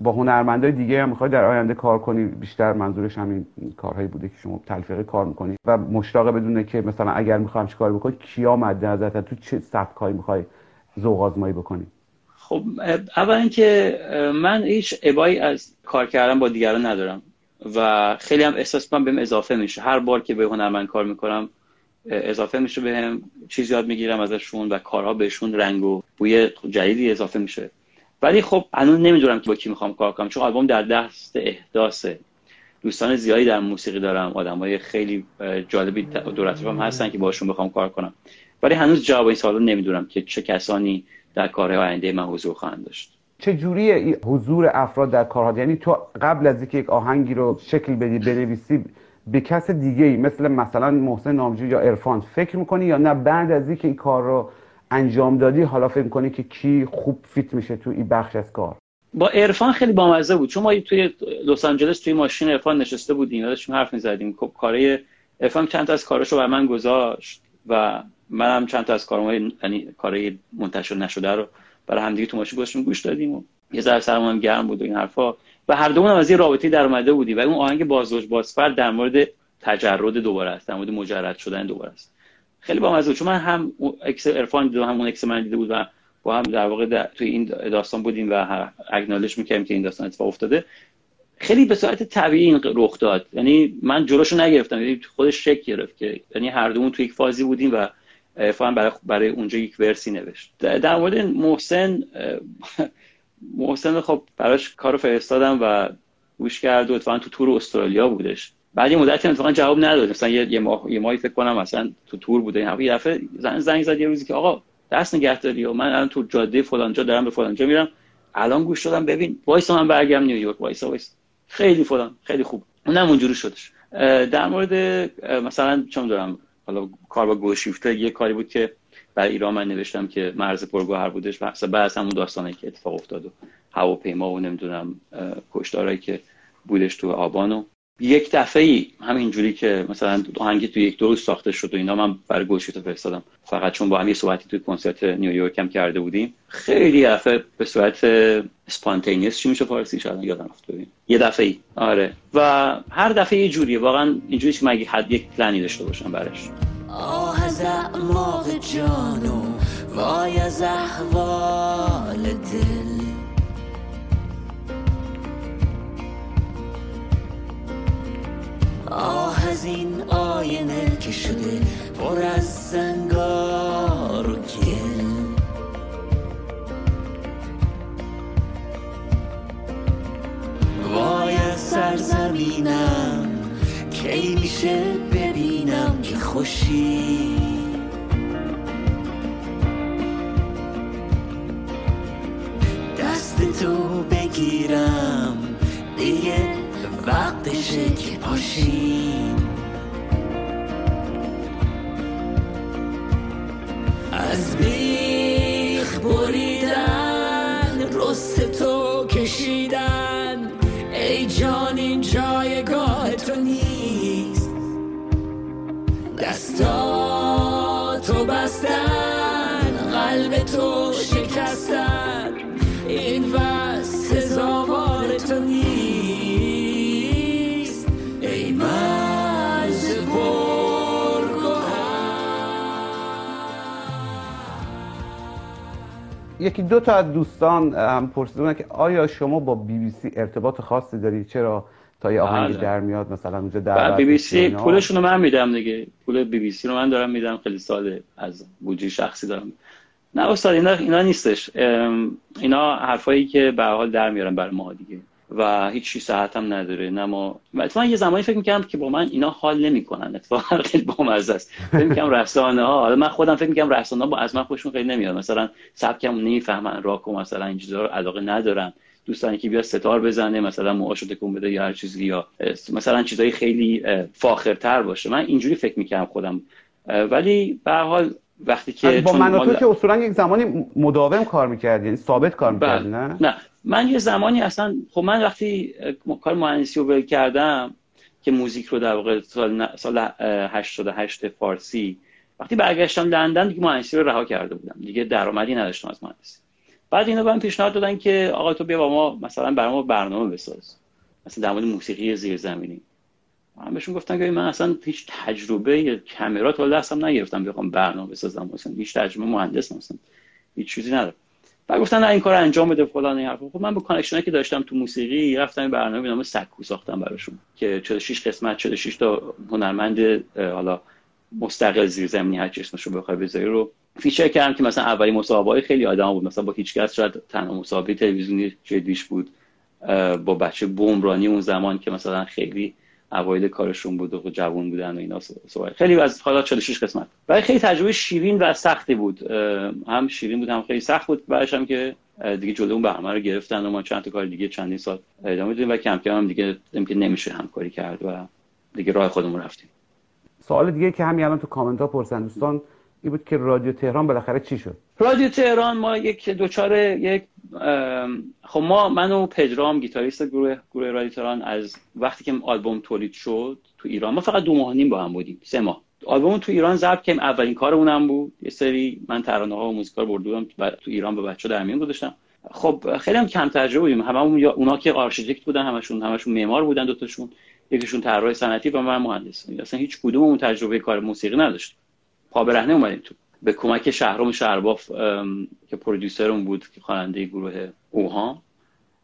با هنرمندای دیگه هم می‌خوای در آینده کار کنی بیشتر منظورش همین کارهایی بوده که شما تلفیقی کار می‌کنی و مشتاق بدونه که مثلا اگر می‌خوام کار بکنی کیا مد نظرت تو چه سبکایی می‌خوای ذوق آزمایی بکنی؟ خب اول اینکه من هیچ ابایی از کار کردن با دیگران ندارم و خیلی هم احساس من بهم اضافه میشه. هر بار که به هنرمند کار می‌کنم اضافه میشه بهم چیز یاد می‌گیرم ازشون و کارها بهشون رنگ و بوی جدیدی اضافه میشه. ولی خب هنوز نمی‌دونم که با کی می‌خوام کار کنم چون آلبوم در دست احداثه دوستان زیادی در موسیقی دارم آدمای خیلی جالبی دور هم هستن که باشون بخوام کار کنم. ولی هنوز جواب این سوالو نمی‌دونم که چه کسانی در کارهای آینده من حضور خواهند داشت. چه جوری حضور افراد در کارها یعنی تو قبل از اینکه یک آهنگی رو شکل بدی بنویسی به کس دیگه ای مثل مثلا محسن نامجو یا عرفان فکر می‌کنی یا نه؟ بعد از اینکه این کار رو انجام دادی حالا فکر می‌کنی که کی خوب فیت میشه تو این بخش از کار؟ با عرفان خیلی بامزه بود. چون ما توی لس آنجلس توی ماشین عرفان نشسته بودیم داشتیم حرف می‌زدیم. خب کارهای عرفان چند تا از کاراشو بر من گذاشت و منم چند تا از کارهای یعنی کارهای منتشر نشده رو برای همدیگه تو ماشین گذاشتیم گوش دادیم و یه ذره سرمون گرم بود و این حرفا. و هر دومون از یه رابطه در اومده بودی و اون آهنگ بازوج بازفر در مورد تجرد دوباره است در مورد مجرد شدن دوباره است. خیلی با مزه چون من هم اکس ارفان دیدم همون اکس من دیده بود و با هم در واقع در توی این داستان بودیم و اگنالش می‌کردیم که این داستان اتفاق افتاده. خیلی به صورت طبیعی این رخ داد. یعنی من جلوشو نگرفتم. یعنی خودش شک گرفت که یعنی هر دومون توی یک فازی بودیم و ارفان برای برای اونجا یک ورسی نوشت. در مورد محسن محسن خب براش کارو فرستادم و گوش کرد و تو تور استرالیا بودش. بعد یه مدتی اتفاقا جواب نداد. مثلا یه یه ماه یه ماهی فکر کنم مثلا تو تور بوده. یه دفعه زنگ زنگ زد یه روزی که آقا دست نگهداری و من الان تو جاده فلان جا دارم به فلان جا میرم. الان گوش دادم ببین وایس من برگردم نیویورک وایس وایس خیلی فلان خیلی خوب. اونم اونجوری شدش. در مورد مثلا چون دارم حالا کار با گلشیفته یه کاری بود که برای ایران من نوشتم که مرز پرگوهر بودش. بحث بعد همون داستانی که اتفاق افتاد و هواپیما و نمی‌دونم کشتارایی که بودش تو آبان یک دفعه ای همینجوری که مثلا آهنگی تو یک دو ساخته شد و اینا من برای گلشیفته فرستادم. فقط چون با هم یه صحبتی توی کنسرت نیویورک هم کرده بودیم. خیلی دفعه به صورت اسپانتینیس چی میشه فارسی؟ شاید یادم رفت یه دفعه ای آره. و هر دفعه یه جوریه. واقعا اینجوری که مگه حد یک پلنی داشته باشم برش آه از اعماق جانو وای از احوال دل. آه از این آینه که شده پر از زنگار و گل. وای از سرزمینم کی میشه ببینم که خوشی؟ دست تو بگیرم دیگه وقتشه که پاشیم از بیخ بریدن رست تو کشیدن. ای جان این جایگاه تو نیست. دستا یکی دو تا از دوستان هم پرسیدن که آیا شما با بی بی سی ارتباط خاصی دارید؟ چرا تا یه آهنگی بله. در میاد مثلا اونجا دعوت بی بی سی؟ پولشون رو من میدم دیگه. پول بی بی سی رو من دارم میدم خیلی ساله از بودجه شخصی دارم. نه استاد اینا اینا نیستش. اینا حرفایی که به هر حال در میارن برای ما دیگه. و هیچ چیز صحت هم نداره. نه ما و اتفاقا یه زمانی فکر می‌کردم که با من اینا حال نمی‌کنن. اتفاقا خیلی بامزه است. فکر می‌کنم رسانه ها حالا من خودم فکر می‌کنم رسانه ها با از من خوششون خیلی نمیاد مثلا سبکم نمی‌فهمن. راک و مثلا این چیزا رو علاقه ندارن. دوستانی که بیاد ستار بزنه مثلا موهاشو تکون بده یا هر چیزی یا مثلا چیزای خیلی فاخرتر باشه. من اینجوری فکر می‌کردم خودم. ولی به هر حال وقتی که با من تو که اصولا یک زمانی مداوم کار می‌کردی یعنی ثابت کار بله. نه؟ نه. من یه زمانی اصلا خب من وقتی کار مهندسی رو ول کردم که موزیک رو در واقع سال, سال اه، 88 فارسی وقتی برگشتم لندن دیگه مهندسی رو رها کرده بودم. دیگه درآمدی نداشتم از مهندسی. بعد اینا بهم پیشنهاد دادن که آقا تو بیا با ما مثلا برای ما برنامه بساز. مثلا در مورد موسیقی زیرزمینی. من بهشون گفتم که من اصلا هیچ تجربه کامرا تا دستم نگرفتم بخوام برنامه بسازم. مثلا هیچ تجربه مهندس مثلا هیچ چیزی ندارم. بعد گفتن نه این کار انجام بده فلان این حرفا خب من با connection ی که داشتم تو موسیقی رفتم برنامه به نام سکو ساختم براشون که 46 قسمت 46 تا هنرمند حالا مستقل زیرزمینی هر چی اسمش رو بخوای بذاری رو feature کردم که مثلا اولین مصاحبه خیلی آدم بود. مثلا با هیچکس شاید تنها مصاحبه تلویزیونی جدیش بود با بچه بمرانی اون زمان که مثلا خیلی اوایل کارشون بود و جوان بودن و اینا صحبت. خیلی از حالا 46 قسمت. ولی خیلی تجربه شیرین و سختی بود. هم شیرین بود هم خیلی سخت بود. بعدش هم که دیگه جلو اون برنامه رو گرفتن و ما چند تا کار دیگه چندین سال ادامه دادیم و کم کم هم دیگه دیدیم که نمیشه همکاری کرد و دیگه راه خودمون رفتیم. سوال دیگه که همین الان تو کامنت ها پرسن دوستان این بود که رادیو تهران بالاخره چی شد؟ رادیو تهران ما یک دوچار یک خب ما من و پدرام گیتاریست گروه گروه رادیو تهران از وقتی که آلبوم تولید شد تو ایران ما فقط دو ماه نیم با هم بودیم سه ماه. آلبوم تو ایران ضبط کردیم اولین کارمون هم بود. یه سری من ترانه ها و موزیکا رو و تو ایران به بچه در میون گذاشتم. خب خیلی هم کم تجربه بودیم. هممون اونا که آرشیتکت بودن همشون همشون معمار بودن دوتاشون. یکیشون طراح صنعتی و من مهندس. اصلا هیچ کدوممون تجربه کار موسیقی نداشت پا برهنه اومدیم تو به کمک شهرام شرباف ام، که پرودیوسرمون بود که خواننده گروه اوها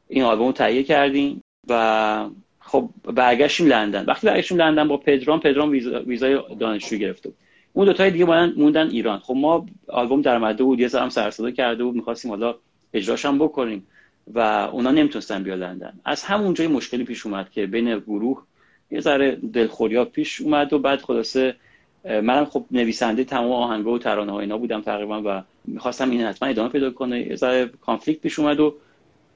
این آلبوم رو تهیه کردیم و خب برگشتیم لندن. وقتی برگشتیم لندن با پدرام پدرام ویزا- ویزای دانشجویی گرفته بود. اون دوتای دیگه موندن, ایران. خب ما آلبوم در اومده بود یه هم سر صدا کرده بود می‌خواستیم حالا اجراش هم بکنیم و اونا نمی‌تونستن بیا لندن. از همونجا مشکلی پیش اومد که بین گروه یه ذره دلخوریا پیش اومد و بعد خلاصه منم خب نویسنده تمام آهنگا و ترانه ها اینا بودم تقریبا و می‌خواستم این حتما ادامه پیدا کنه. یه ذره کانفلیکت پیش اومد و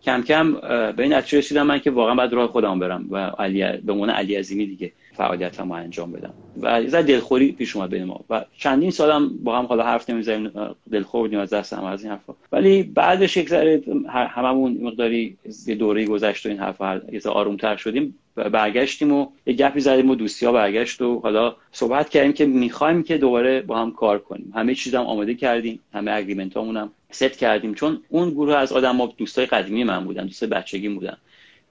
کم کم به این نتیجه رسیدم من که واقعا باید راه خودم برم و علی به عنوان علی عظیمی دیگه فعالیتمو انجام بدم. و یه دلخوری پیش اومد بین ما و چندین سالم با هم حالا حرف نمی‌زنیم دلخور بودیم از دست از این حرفا. ولی بعدش یک ذره هممون مقداری یه دوره گذشت و این حرفا یه آرومتر شدیم. برگشتیم و یه گپی زدیم و دوستی ها برگشت و حالا صحبت کردیم که می‌خوایم که دوباره با هم کار کنیم. همه چیزم آماده کردیم همه اگریمنت هم ست کردیم. چون اون گروه از آدم ها دوستای قدیمی من بودن دوستای بچگی بودن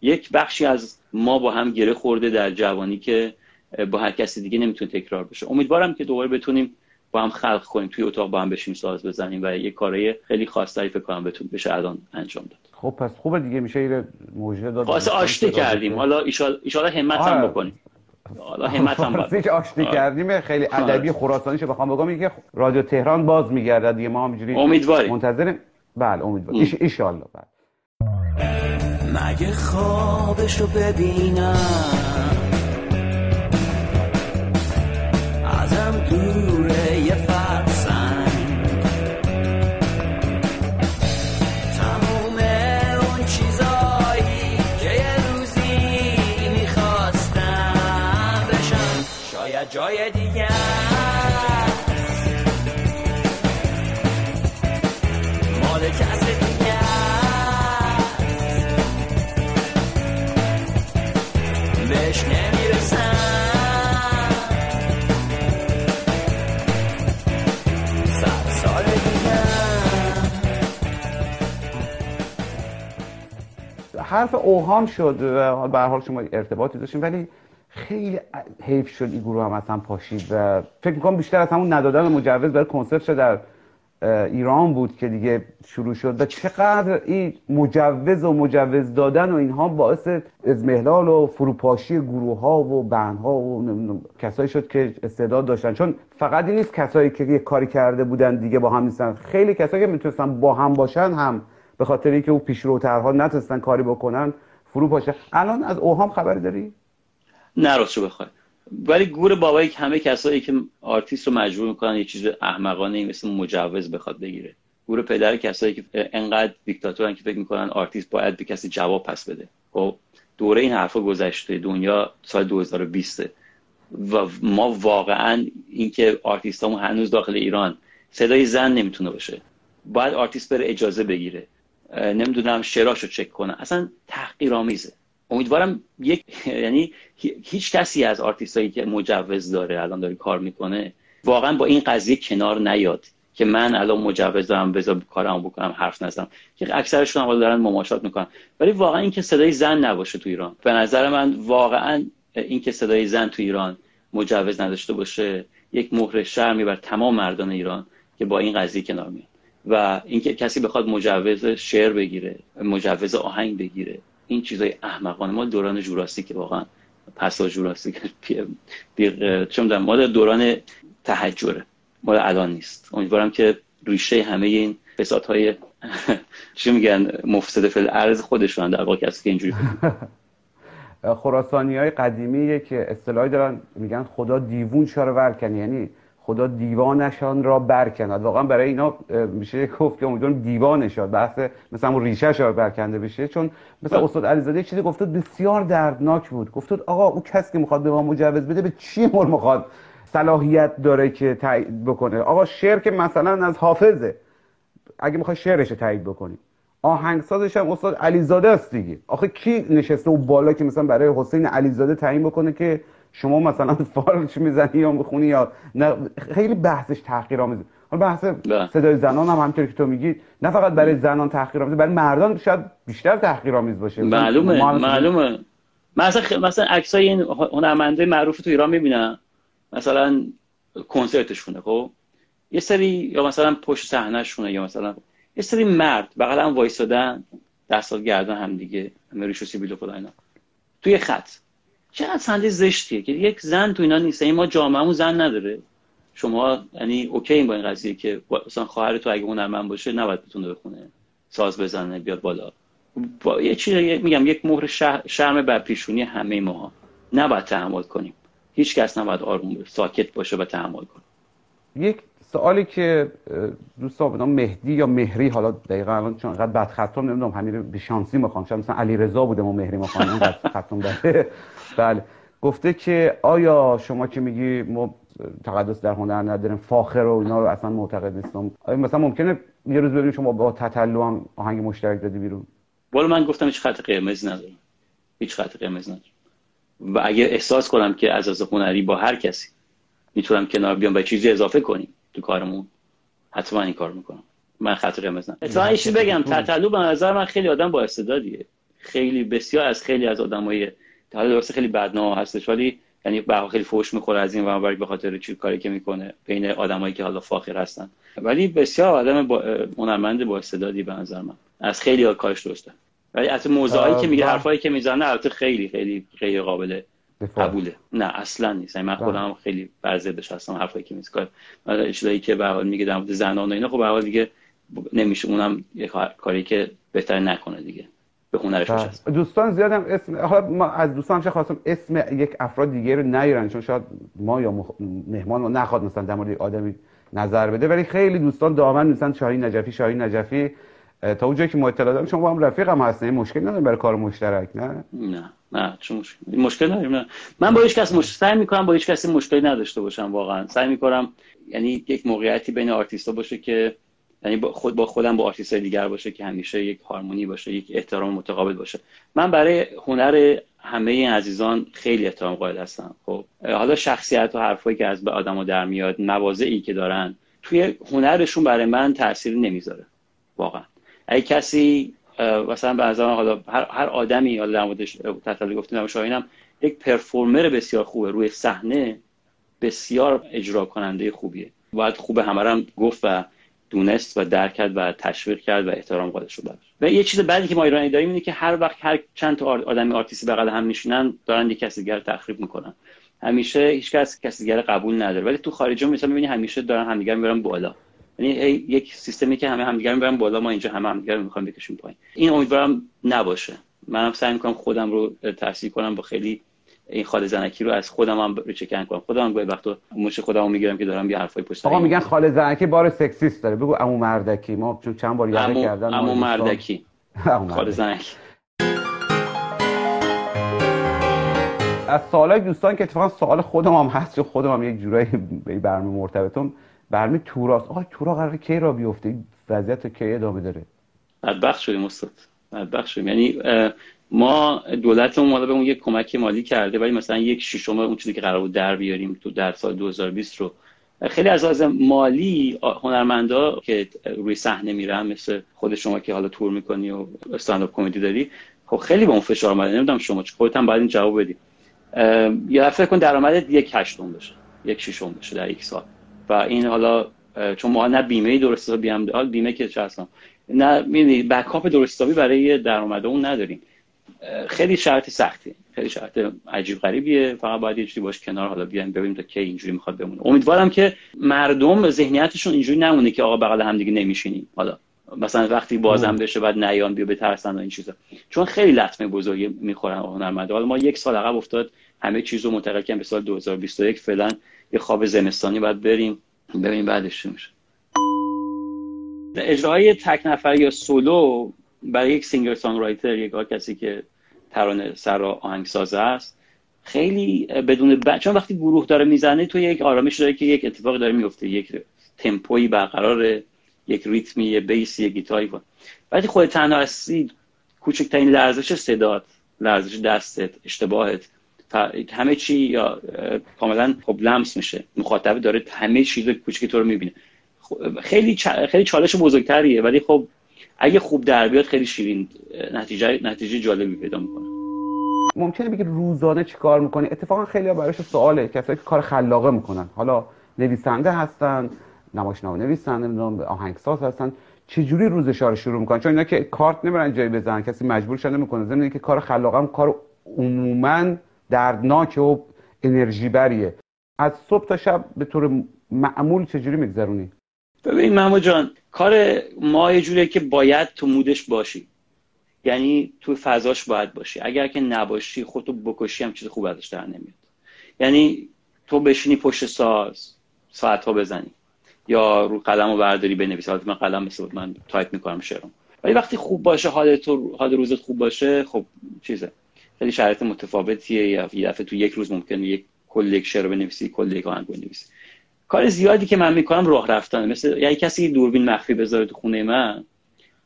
یک بخشی از ما با هم گره خورده در جوانی که با هر کسی دیگه نمی‌تونه تکرار بشه. امیدوارم که دوباره بتونیم با هم خلق کنیم توی اتاق با هم بشیم ساز بزنیم و یه کارهای خیلی خاصی فکر کنم بتون بشه الان انجام داد. خب پس خوبه دیگه میشه یه موجه داد. خاص آشتی کردیم. حالا ایشالا همت هم بکنیم. حالا همت هم باید آشتی کردیم خیلی ادبی خراسانیش بخوام بگم که رادیو تهران باز میگرده دیگه. ما همینجوری امیدواریم. منتظریم. بله امیدواریم. ایش ایشالله. بله. مگه خوابشو ببینم؟ ازم دوره یه فرسنگ جای دیگه مال کس صد حرف اوهام شد و به حال شما ارتباطی داشتیم ولی خیلی حیف شد این گروه هم اصلا پاشید و فکر می‌کنم بیشتر از همون ندادن مجوز برای کنسرت در ایران بود که دیگه شروع شد و چقدر این مجوز و مجوز دادن و اینها باعث ازمهلال و فروپاشی گروه ها و بند ها و کسایی شد که استعداد داشتن. چون فقط این نیست کسایی که یه کاری کرده بودن دیگه با هم نیستن. خیلی کسایی که می‌تونستن با هم باشن هم به خاطر اینکه او پیشروترها نتونستن کاری بکنن فرو پاشه الان از اوهام خبری داری؟ نه راستشو بخوای. ولی گور بابایی که همه کسایی که آرتیست رو مجبور می‌کنن یه چیز احمقانه مثل مجوز بخواد بگیره. گور پدر کسایی که انقدر دیکتاتورن که فکر می‌کنن آرتیست باید به کسی جواب پس بده. خب دوره این حرفا گذشته دنیا سال 2020 و ما واقعا اینکه آرتیستامون هنوز داخل ایران صدای زن نمی‌تونه باشه. باید آرتیست بره اجازه بگیره. نمی‌دونم شعراشو چک کنه. اصلا تحقیرآمیزه. امیدوارم یک یعنی هیچ کسی از آرتیستایی که مجوز داره الان داره کار می‌کنه واقعا با این قضیه کنار نیاد که من الان مجوز دارم بذار کارمو بکنم حرف نزنم. که اکثرشون هم دارن مماشات می‌کنن. ولی واقعا اینکه صدای زن نباشه تو ایران. به نظر من واقعا اینکه صدای زن تو ایران مجوز نداشته باشه یک مهر شرمی بر تمام مردان ایران که با این قضیه کنار میاد و اینکه کسی بخواد مجوز شعر بگیره مجوز آهنگ بگیره این چیزای احمقانه ما دوران جوراسیک واقعا. پسا جوراسیک. چون ما دوران تحجره مال الان نیست. امیدوارم که ریشه همه این فسادهای چی میگن؟ مفسد فل ارز خودشون در واقع کسی که اینجوری خراسانی های قدیمی که اصطلاحی دارن میگن خدا دیوون شاره ورکن یعنی خدا دیوانشان را برکند. واقعا برای اینا میشه گفت که امیدوارم دیوانشان بحث مثلا اون ریشه را برکنده بشه. چون مثلا استاد علیزاده چیزی گفته بسیار دردناک بود. گفته آقا اون کسی که می‌خواد به ما مجوز بده به چی مر می‌خواد صلاحیت داره که تایید بکنه؟ آقا شعر که مثلا از حافظه. اگه می‌خوای شعرش تایید بکنی. آهنگسازش هم استاد علیزاده است دیگه. آخه کی نشسته و بالا که مثلا برای حسین علیزاده تعیین بکنه که شما مثلا فارش می‌زنی یا می‌خونی یا نه خیلی بحثش تحقیرآمیزه حالا بحث صدای زنان هم همونطوری که تو میگی نه فقط برای زنان تحقیرآمیزه برای مردان شاید بیشتر تحقیرآمیز باشه. معلومه معلومه. مثلا مثلا عکسای این هنرمنده معروف تو ایران می‌بینم. مثلا کنسرتشونه خب؟ یه سری یا مثلا پشت صحنهشونه یا مثلا یه سری مرد بغل هم وایسادن دستات گردن هم دیگه همه ریش و سیبیل خدا اینا. توی خط. چقدر سنده زشتیه که یک زن تو اینا نیست. این ما جامعهمون زن نداره. شما یعنی اوکی با این قضیه که مثلا خواهر تو اگه هنرمند باشه نباید بتونه بخونه. ساز بزنه بیاد بالا. با یه چیزی میگم یک مهر شرم بر پیشونی همه ما نباید تحمل کنیم. هیچ کس نباید آروم ساکت باشه و تحمل کنه. یک سوالی که دوستان به نام مهدی یا مهری حالا دقیقا الان چون انقدر بد خطم نمی‌دونم همین به شانسی می‌خوام شاید مثلا علی رضا بوده ما مهری می‌خوام اینقدر خطم بده. بله. گفته که آیا شما که میگی ما تقدس در هنر نداریم فاخر و اینا رو اصلا معتقد نیستم. آیا مثلا ممکنه یه روز ببینیم شما با تتلو هم آهنگ مشترک دادی بیرون؟ والا من گفتم هیچ خط قرمز ندارم. هیچ خط قرمز ندارم. و اگه احساس کنم که از از هنری با هر کسی می‌تونم کنار بیام و چیزی اضافه کنیم تو کارمون. حتما این کار می‌کنم. من خط قرمز ندارم اتفاقا چیزی بگم تتلو به نظر من خیلی آدم با استعدادیه. خیلی بسیار از خیلی از آدمای حالا درسته خیلی بدنام هستش ولی یعنی به خیلی فوش می‌خوره از این و به خاطر چی کاری که می‌کنه بین آدمایی که حالا فاخر هستن. ولی بسیار آدم با هنرمند با استعدادی به نظر من. از خیلی کارش درسته. ولی از موضوعایی که میگه حرفایی که می‌زنه البته خیلی خیلی غیر قابل قبوله. نه اصلا نیست. یعنی من خودم خیلی برزدش هستم حرفایی که میگه کار چیزایی که به حال میگه در مورد زنان و اینا خب به حال دیگه نمیشه. اونم یه کاری که بهتر نکنه دیگه. به هنرش بچسبه دوستان زیادم اسم حالا ما از دوستان چه خواستم اسم یک افراد دیگه رو نیارن چون شاید ما یا مخ... مهمان رو نخواد مثلا در مورد آدمی نظر بده ولی خیلی دوستان دامن میسن شاهین نجفی شاهین نجفی. تا اونجایی که ما اطلاع داریم شما با هم رفیق هم هستین. مشکل نداریم برای کار مشترک نه؟ نه نه چون مشکل؟ مشکل نداریم من با هیچ کس مشکل سعی می‌کنم با هیچ کسی مشکلی نداشته باشم واقعا. سعی می‌کنم یعنی یک موقعیتی بین آرتیستا باشه که یعنی با خود با خودم با آرتیست دیگر باشه که همیشه یک هارمونی باشه یک احترام متقابل باشه. من برای هنر همه این عزیزان خیلی احترام قائل هستم. خب حالا شخصیت و حرفایی که از به آدمو در میاد مواضعی که دارن توی هنرشون برای من تاثیر نمی‌ذاره واقعا. اگه کسی مثلا به نظر حالا هر, هر آدمی حالا در موردش تطلی گفتیم شاهینم یک پرفورمر بسیار خوبه. روی صحنه بسیار اجرا کننده خوبیه. باید خوب همه گفت و دونست و درک کرد و تشویق کرد و احترام قائل شد. و یه چیز بعدی که ما ایرانی داریم اینه که هر وقت هر چند تا آدمی آرتیستی بغل هم میشینن دارن یک کسی دیگر تخریب می‌کنن. همیشه هیچ کس کسی دیگر قبول نداره. ولی تو خارج مثلا می‌بینی همیشه دارن همدیگر می‌برن بالا. یعنی یک سیستمی که همه همدیگر می‌برن بالا ما اینجا همه همدیگر می‌خوام بکشیم پایین. این امیدوارم نباشه. منم سعی می‌کنم خودم رو تحصیل کنم با خیلی این خاله زنکی رو از خودم هم ریچکن کنم. خودم هم گاهی وقتا مش خودم می‌گیرم که دارم یه حرفای پشت آقا میگن خاله زنکی بار سکسیست داره. بگو عمو مردکی. ما چون چند بار یاد کردن عمو مردکی. خاله زنکی. از سوالای دوستان که اتفاقا سوال خودم هم هست چون خودم هم یک جورایی به برنامه مرتبطم. برمی توراست آقا تورا قرار کی را بیفته؟ وضعیت کی ادامه داره؟ بدبخت شدیم استاد. بدبخت شدیم. یعنی ما دولتمون مالا به اون یک کمک مالی کرده ولی مثلا یک ششم اون چیزی که قرار بود در بیاریم تو در سال 2020 رو. خیلی از لحاظ مالی هنرمندا که روی صحنه میرن مثل خود شما که حالا تور می‌کنی و استند کمدی داری خب خیلی به اون فشار اومده. نمی‌دونم شما چه خودت هم باید این جواب بدی. یه دفعه کن درآمدت یک هشتم بشه یک ششم بشه در یک سال. و این حالا چون ما نه بیمه درست حسابی هم بیمه که چه هستم. نه می‌دونی بکاپ درست حسابی برای درآمد اون نداریم. خیلی شرط سختی. خیلی شرط عجیب غریبیه. فقط باید یه چیزی باش کنار حالا بیایم ببینیم تا کی اینجوری می‌خواد بمونه. امیدوارم که مردم ذهنیتشون اینجوری نمونه که آقا بغل هم دیگه نمیشینیم. حالا مثلا وقتی بازم بشه بعد نیان بیا بترسن و این چیزا. چون خیلی لطمه بزرگی می‌خورن هنرمندا. حالا ما یک سال عقب افتاد همه چیز رو منتقل به سال 2021 فعلا یه خواب زمستانی باید بریم ببینیم بعدش چی میشه. اجراهای تک نفر یا سولو برای یک سینگر سانگ یک کسی که ترانه سر آهنگساز است خیلی بدون ب... چون وقتی گروه داره می‌زنه تو یک آرامش داره که یک اتفاق داره میفته یک تمپوی برقرار یک ریتمی یه بیسی یه گیتاری وقتی خود تنها هستی کوچکترین لرزش صدات لرزش دستت اشتباهت همه چی یا کاملا خب لمس میشه. مخاطب داره همه چیز کوچیک تو رو می‌بینه. خیلی خیلی چالش بزرگتریه ولی خب اگه خوب در بیاد خیلی شیرین نتیجه نتیجه جالبی پیدا می‌کنه. ممکنه بگی روزانه چی کار می‌کنی؟ اتفاقا خیلی براش سواله کسایی که کار خلاقه می‌کنن. حالا نویسنده هستن نمایشنامه نمی‌دونم آهنگساز هستن. چجوری روزش رو شروع می‌کنن؟ چون اینا که کارت نمیرن جایی بزنن کسی مجبور شده می‌کنه زمین که کار خلاقه هم کار عموما دردناک و انرژی بریه. از صبح تا شب به طور معمول چجوری میگذرونی؟ ببین محمود جان کار ما یه جوریه که باید تو مودش باشی. یعنی تو فضاش باید باشی. اگر که نباشی خودتو بکشی هم چیز خوب ازش در نمیاد. یعنی تو بشینی پشت ساز ساعت ها بزنی. یا رو قلم و برداری بنویسی حالا من قلم مثل من تایپ می‌کنم شعرم. ولی وقتی خوب باشه حال تو حال روزت خوب باشه خب چیزه. خیلی شرایط متفاوتیه. یا یه دفعه تو یک روز ممکنه یک کل یک شعر بنویسی کل یک آهنگ بنویسی. کار زیادی که من می‌کنم راه رفتن مثل یعنی کسی دوربین مخفی بذاره تو خونه من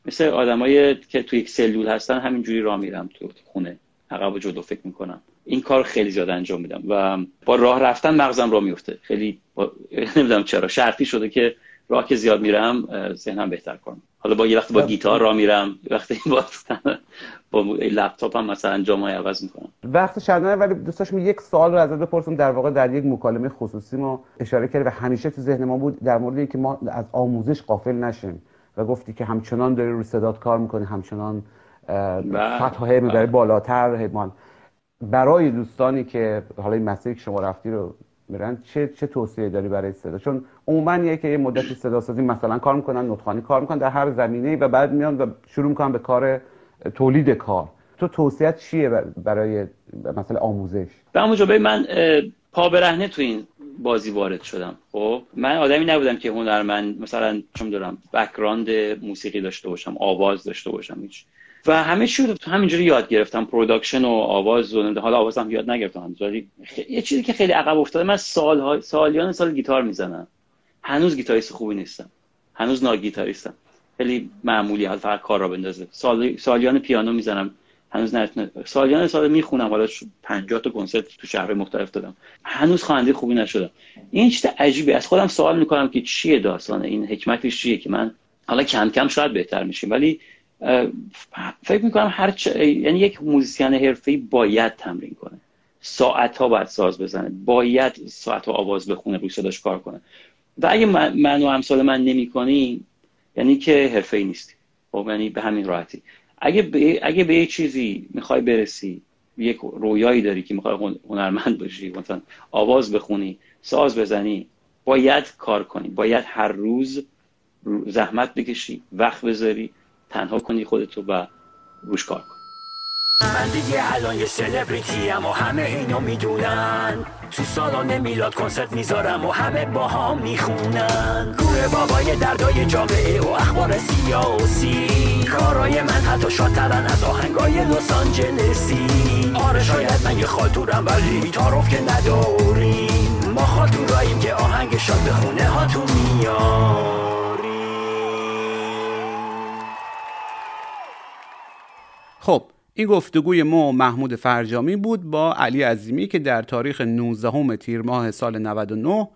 مثل آدمایی که تو یک سلول هستن همینجوری راه میرم تو خونه. عقب و جلو فکر می‌کنم. این کار خیلی زیاد انجام میدم و با راه رفتن مغزم راه میفته خیلی با... نمی‌دونم چرا. شرطی شده که راه که زیاد میرم ذهنم بهتر کنم حالا با یه وقت با گیتار راه میرم وقتی با با لپتاپ هم مثلا جامعه عوض می‌کنم. وقت شدنه ولی دوست داشتم یک سوال رو ازت بپرسم در واقع در یک مکالمه خصوصی ما اشاره کردی و همیشه تو ذهن ما بود در مورد اینکه ما از آموزش قافل نشیم و گفتی که همچنان داری رو صدات کار می‌کنی همچنان فتحه می‌بری بالاتر همان. برای دوستانی که حالا این مسیری که شما رفتی رو میرن چه چه توصیه داری برای صدا؟ چون عموما یه که یه مدتی صدا سازی مثلا کار می‌کنن نطخانی کار می‌کنن در هر زمینه و بعد میان و شروع می‌کنن به کار تولید کار. تو توصیت چیه برای مثلا آموزش؟ به همون من پا برهنه تو این بازی وارد شدم. خب من آدمی نبودم که هنرمند مثلا چون دارم بکراند موسیقی داشته باشم آواز داشته باشم هیچ. و همه چی رو همینجوری یاد گرفتم production و آواز و حالا آوازم یاد نگرفتم. ولی یه چیزی که خیلی عقب افتاده من سال سالیان سال گیتار می‌زنم. هنوز گیتاریست خوبی نیستم. هنوز ناگیتاریستم. خیلی معمولی حال فقط کار راه بندازه. سال... سالیان پیانو می‌زنم. هنوز نه سالیان سال می‌خونم. حالا 50 تا کنسرت تو شهر مختلف دادم. هنوز خواننده خوبی نشدم. این چیز عجیبه. از خودم سوال می‌کنم که چیه داستان این؟ حکمتش چیه که من حالا کم کم شاید بهتر میشیم. ولی فکر می‌کنم هر چ... یعنی یک موزیسین حرفه‌ای باید تمرین کنه. ساعت ها باید ساز بزنه. باید ساعت ها آواز بخونه روی صداش کار کنه. و اگه من و امثال من نمی یعنی که حرفه‌ای نیستی. خب یعنی به همین راحتی. اگه به, اگه به یه چیزی می‌خوای برسی یک رویایی داری که می‌خوای هنرمند باشی مثلا آواز بخونی ساز بزنی باید کار کنی. باید هر روز زحمت بکشی وقت بذاری تنها کنی خودتو و روش کار کن. من دیگه الان یه سلبریتی و همه اینو می‌دونن. تو سالن میلاد کنسرت می‌ذارم و همه با هم می‌خونن. گوره بابای دردای جامعه و اخبار سیاسی. کارای من حتی شاترن از آهنگای لس آنجلسی. آره شاید من یه خالتورم ولی تعارف که نداریم. ما خالتوراییم که آهنگ شاد به خونه هاتون میاد. این گفتگوی ما محمود فرجامی بود با علی عظیمی که در تاریخ 19 تیر ماه سال 99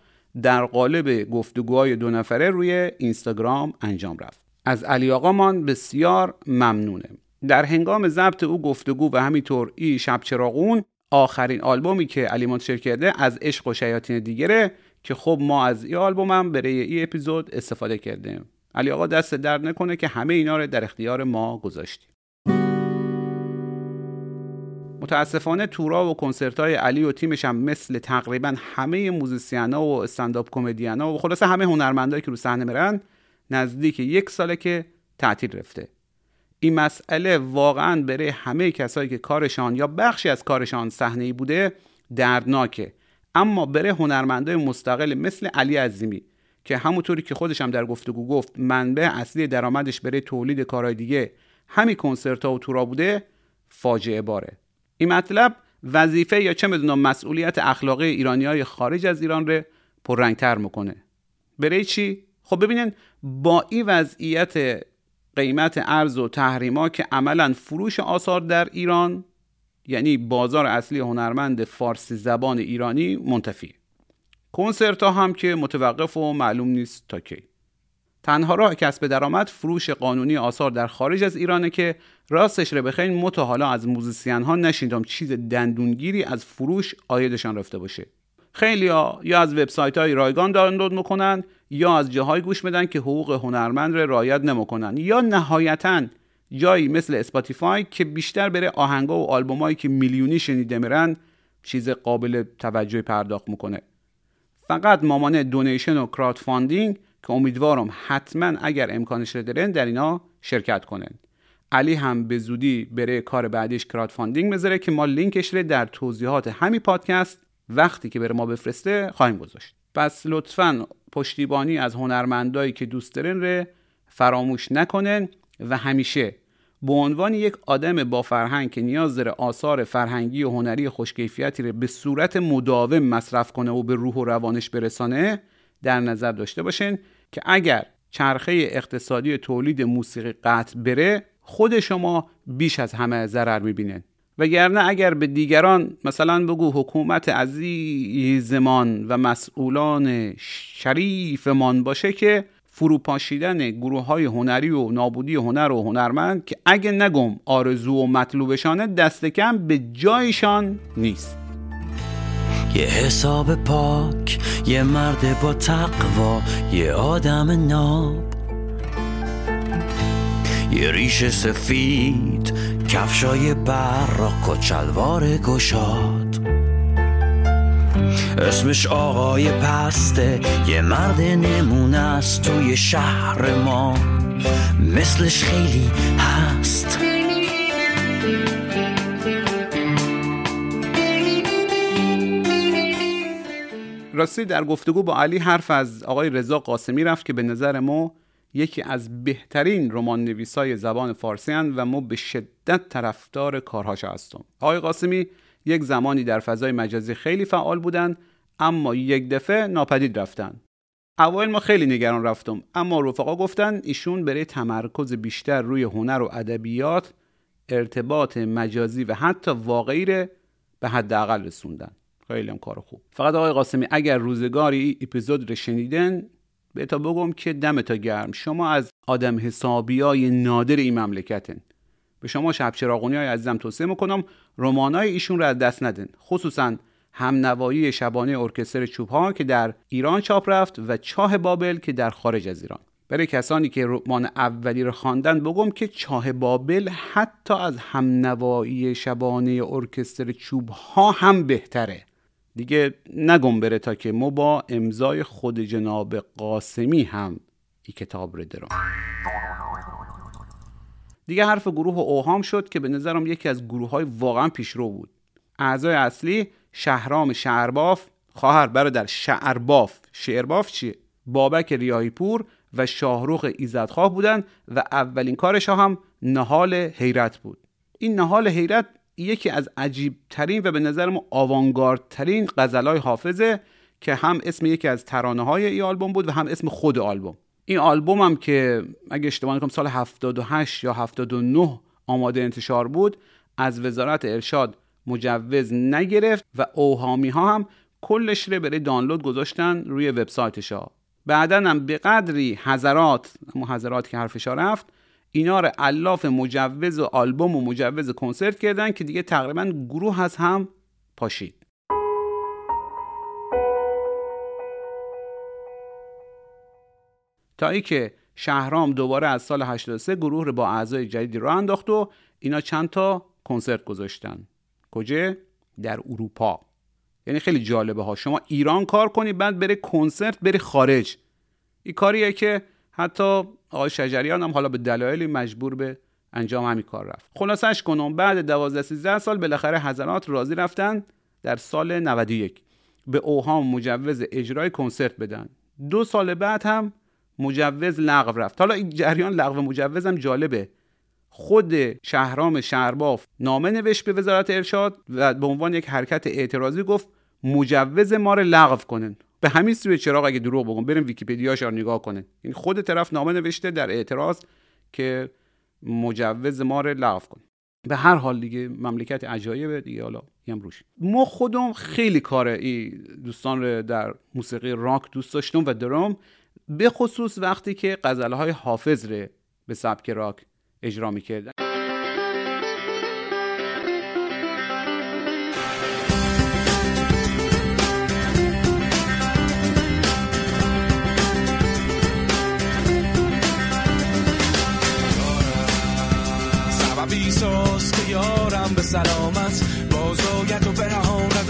در قالب گفتگوهای دو نفره روی اینستاگرام انجام رفت. از علی آقامان بسیار ممنونه در هنگام ضبط او گفتگو و همینطور ای شب چراغون آخرین آلبومی که علی منتشر کرده از عشق و شیاطین دیگره که خب ما از این آلبوم هم برای این اپیزود استفاده کردیم. علی آقا دست درد نکنه که همه اینا رو در اختیار ما گذاشتیم. متاسفانه تورا و کنسرت های علی و تیمش هم مثل تقریبا همه موزیسینا و استنداپ کمدینا و خلاصه همه هنرمندایی که رو صحنه میرن نزدیک یک ساله که تعطیل رفته. این مسئله واقعا برای همه کسایی که کارشان یا بخشی از کارشان صحنه بوده دردناکه. اما برای هنرمندای مستقل مثل علی عظیمی که همونطوری که خودش هم در گفتگو گفت منبع اصلی درآمدش برای تولید کارهای دیگه همین کنسرت ها و تورا بوده فاجعه باره. این مطلب وظیفه یا چه می‌دونم مسئولیت اخلاقی ایرانی های خارج از ایران رو پررنگتر می‌کنه. برای چی؟ خب ببینین با این وضعیت قیمت ارز و تحریما که عملا فروش آثار در ایران یعنی بازار اصلی هنرمند فارسی زبان ایرانی منتفی کنسرت ها هم که متوقف و معلوم نیست تا کی. تنها راه کسب درآمد فروش قانونی آثار در خارج از ایرانه که راستش رو بخواین متو حالا از موزیسین ها نشیندم چیز دندونگیری از فروش آیدشان رفته باشه. خیلی ها یا از وبسایت های رایگان دانلود می‌کنن یا از جاهای گوش میدن که حقوق هنرمند رو رعایت نمی‌کنن یا نهایتا جایی مثل Spotify که بیشتر برا آهنگا و آلبومایی که میلیونی شنیده میشن چیز قابل توجه پرداخت می‌کنه. فقط می‌مونه donation و crowdfunding که امیدوارم حتما اگر امکانش رو دارن در اینا شرکت کنن علی هم به زودی بره کار بعدیش crowdfunding بذاره که ما لینکش رو در توضیحات همین پادکست وقتی که برا ما بفرسته خواهیم گذاشت. پس لطفا پشتیبانی از هنرمندایی که دوست دارن رو فراموش نکنن و همیشه به عنوان یک آدم با فرهنگ که نیاز داره آثار فرهنگی و هنری خوشکیفیتی رو به صورت مداوم مصرف کنه و به روح و روانش برسانه در نظر داشته باشین. که اگر چرخه اقتصادی تولید موسیقی قطع بره خود شما بیش از همه ضرر می‌بینن وگرنه اگر به دیگران مثلا بگو حکومت عزیزمان و مسئولان شریفمان باشه که فروپاشیدن گروه های هنری و نابودی هنر و هنرمند که اگه نگم آرزو و مطلوبشانه دست کم به جایشان نیست. یه حساب پاک یه مرد با تقوا یه آدم ناب. یه ریش سفید کفشای براق و چلوار گشاد. اسمش آقای پسته یه مرد نمونه است توی شهر ما. مثلش خیلی هست. راستی در گفتگو با علی حرف از آقای رضا قاسمی رفت که به نظر ما یکی از بهترین رمان نویسای زبان فارسی هن و ما به شدت طرفدار کارهاش هستم. آقای قاسمی یک زمانی در فضای مجازی خیلی فعال بودن اما یک دفعه ناپدید رفتن. اول ما خیلی نگران رفتم اما رفقا گفتن ایشون برای تمرکز بیشتر روی هنر و ادبیات ارتباط مجازی و حتی واقعی رو به حداقل رسوندن. خیلی هم کار خوب. فقط آقای قاسمی اگر روزگاری اپیزود رو شنیدن به تا بگم که دمتا گرم. شما از آدم حسابی های نادر این مملکتن به شما شب چراغونی های عزیزم توصیه می‌کنم رمانای ایشون رو از دست ندن خصوصا همنوایی شبانه ارکستر چوب ها که در ایران چاپ رفت و چاه بابل که در خارج از ایران. برای کسانی که رمان اولی رو خواندن بگم که چاه بابل حتی از همنوایی شبانه ارکستر چوب ها هم بهتره. دیگه نگم بره تا که ما با امضای خود جناب قاسمی هم این کتاب رو دارم دیگه حرف گروه اوهام شد که به نظرم یکی از گروه های واقعا پیشرو بود. اعضای اصلی شهرام شعرباف خواهر برادر شعرباف شعرباف چیه؟ بابک ریاهی پور و شاهروخ ایزدخواه بودن و اولین کارش هم نهال حیرت بود. این نهال حیرت یکی از عجیب ترین و به نظر ما آوانگارد ترین غزلای حافظه که هم اسم یکی از ترانه های این آلبوم بود و هم اسم خود آلبوم. این آلبوم هم که اگه اشتباه نکنم سال 78 یا 79 آماده انتشار بود از وزارت ارشاد مجوز نگرفت و اوهامی ها هم کلش رو برای دانلود گذاشتن روی وبسایتش ها بعدا هم به قدری حضرات اما حضرات که حرفش رفت اینا رو الاف مجوز و آلبوم و مجوز کنسرت کردن که دیگه تقریبا گروه از هم پاشید. تا ای که شهرام دوباره از سال 83 گروه رو با اعضای جدیدی راه انداخت و اینا چند تا کنسرت گذاشتن. کجا؟ در اروپا. یعنی خیلی جالبه ها. شما ایران کار کنی بعد بره کنسرت بری خارج. این کاریه که حتی آقای شجریان هم حالا به دلایلی مجبور به انجام همین کار رفت. خلاصش کنم بعد 12 13 سال بالاخره حضرات راضی رفتن در سال 91 به اوهام مجوز اجرای کنسرت بدن. دو سال بعد هم مجوز لغو رفت. حالا این جریان لغو مجوز هم جالبه. خود شهرام شهرباف نامه نوشت به وزارت ارشاد و به عنوان یک حرکت اعتراضی گفت مجوز ما رو لغو کنن. به همین سوی چراغ اگه دروغ بگم بریم ویکیپدیاش رو نگاه کنه. این خود طرف نامه نوشته در اعتراض که مجوز ما رو لغو کنه به هر حال دیگه مملکت عجایبه دیگه حالا هم روش. ما خودم خیلی کار ای دوستان رو در موسیقی راک دوست داشتم و درام به خصوص وقتی که غزله های حافظ رو به سبک راک اجرا می‌کردن.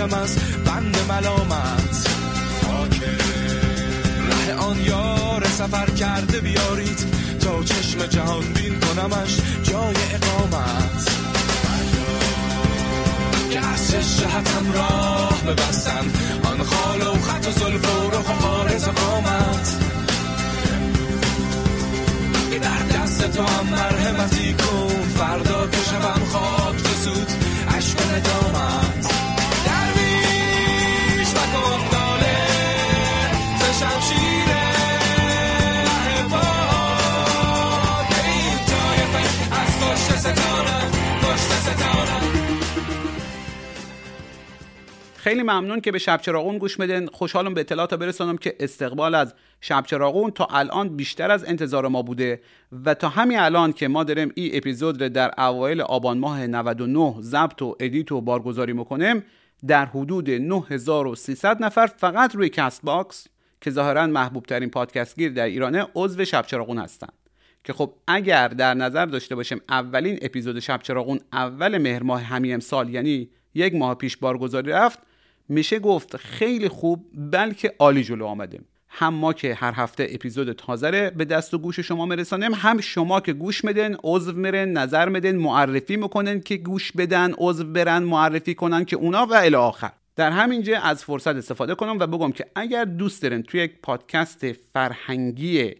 برهاندم از بند ملامت. ره آن یار سفر کرده بیارید تا چشم جهان بین کنمش جای اقامت. که جهتم راه ببستن آن خال و خط و زلف و رخ و قارز قامت در دست تو هم مرحمتی کن فردا که شبم خاک خیلی ممنون که به شب چراغون گوش بدین خوشحالم به اطلاعات برسانم که استقبال از شب چراغون تا الان بیشتر از انتظار ما بوده و تا همین الان که ما داریم این اپیزود رو در اوایل آبان ماه 99 ضبط و ادیت و بارگذاری می‌کنیم در حدود 9300 نفر فقط روی Castbox که ظاهرا محبوب ترین پادکست گیر در ایرانه عضو شب چراغون هستن. که خب اگر در نظر داشته باشیم اولین اپیزود شب چراغون اول مهر ماه همین امسال یعنی یک ماه پیش بارگذاری رفت میشه گفت خیلی خوب بلکه عالی جلو آمدیم هم ما که هر هفته اپیزود تازه به دست و گوش شما میرسانیم هم شما که گوش میدن عضو میرن نظر میدن معرفی می‌کنن که گوش بدن عضو برن معرفی کنن که اونا و الی آخر. در همین جه از فرصت استفاده کنم و بگم که اگر دوست دارین توی یک پادکست فرهنگی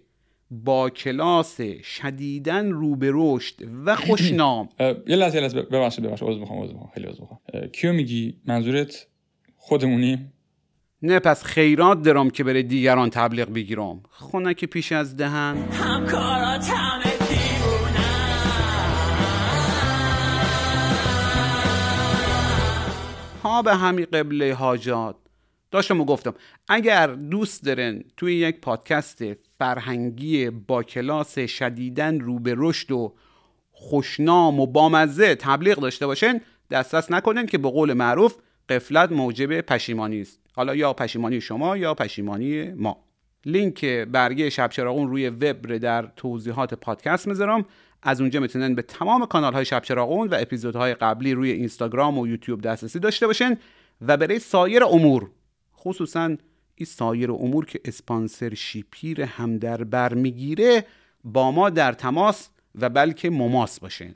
با کلاس شدیدن رو به رشد و خوشنام یه لحظه یه لحظه. ببخشید ببخشید. عذر می‌خوام عذر می‌خوام. خیلی عذر می‌خوام. کیو میگی؟ منظورت؟ خودمونیم نه پس خیرات درام که بره دیگران تبلیغ بگیرم. خونه که پیش از دهن. همکارات همه ها به همی قبله حاجات. داشتم و گفتم اگر دوست دارن توی یک پادکست فرهنگی با کلاس شدیدن رو به رشد و خوشنام و بامزه تبلیغ داشته باشن دسترس نکنن که به قول معروف قفلت موجب پشیمانی است. حالا یا پشیمانی شما یا پشیمانی ما. لینک برگه شب چراغون روی وب در توضیحات پادکست می‌ذارم. از اونجا می‌تونن به تمام کانال های شب چراغون و اپیزودهای قبلی روی اینستاگرام و یوتیوب دسترسی داشته باشن و برای سایر امور خصوصا این سایر امور که اسپانسر شیپیر هم در بر می‌گیره با ما در تماس و بلکه مماس باشین.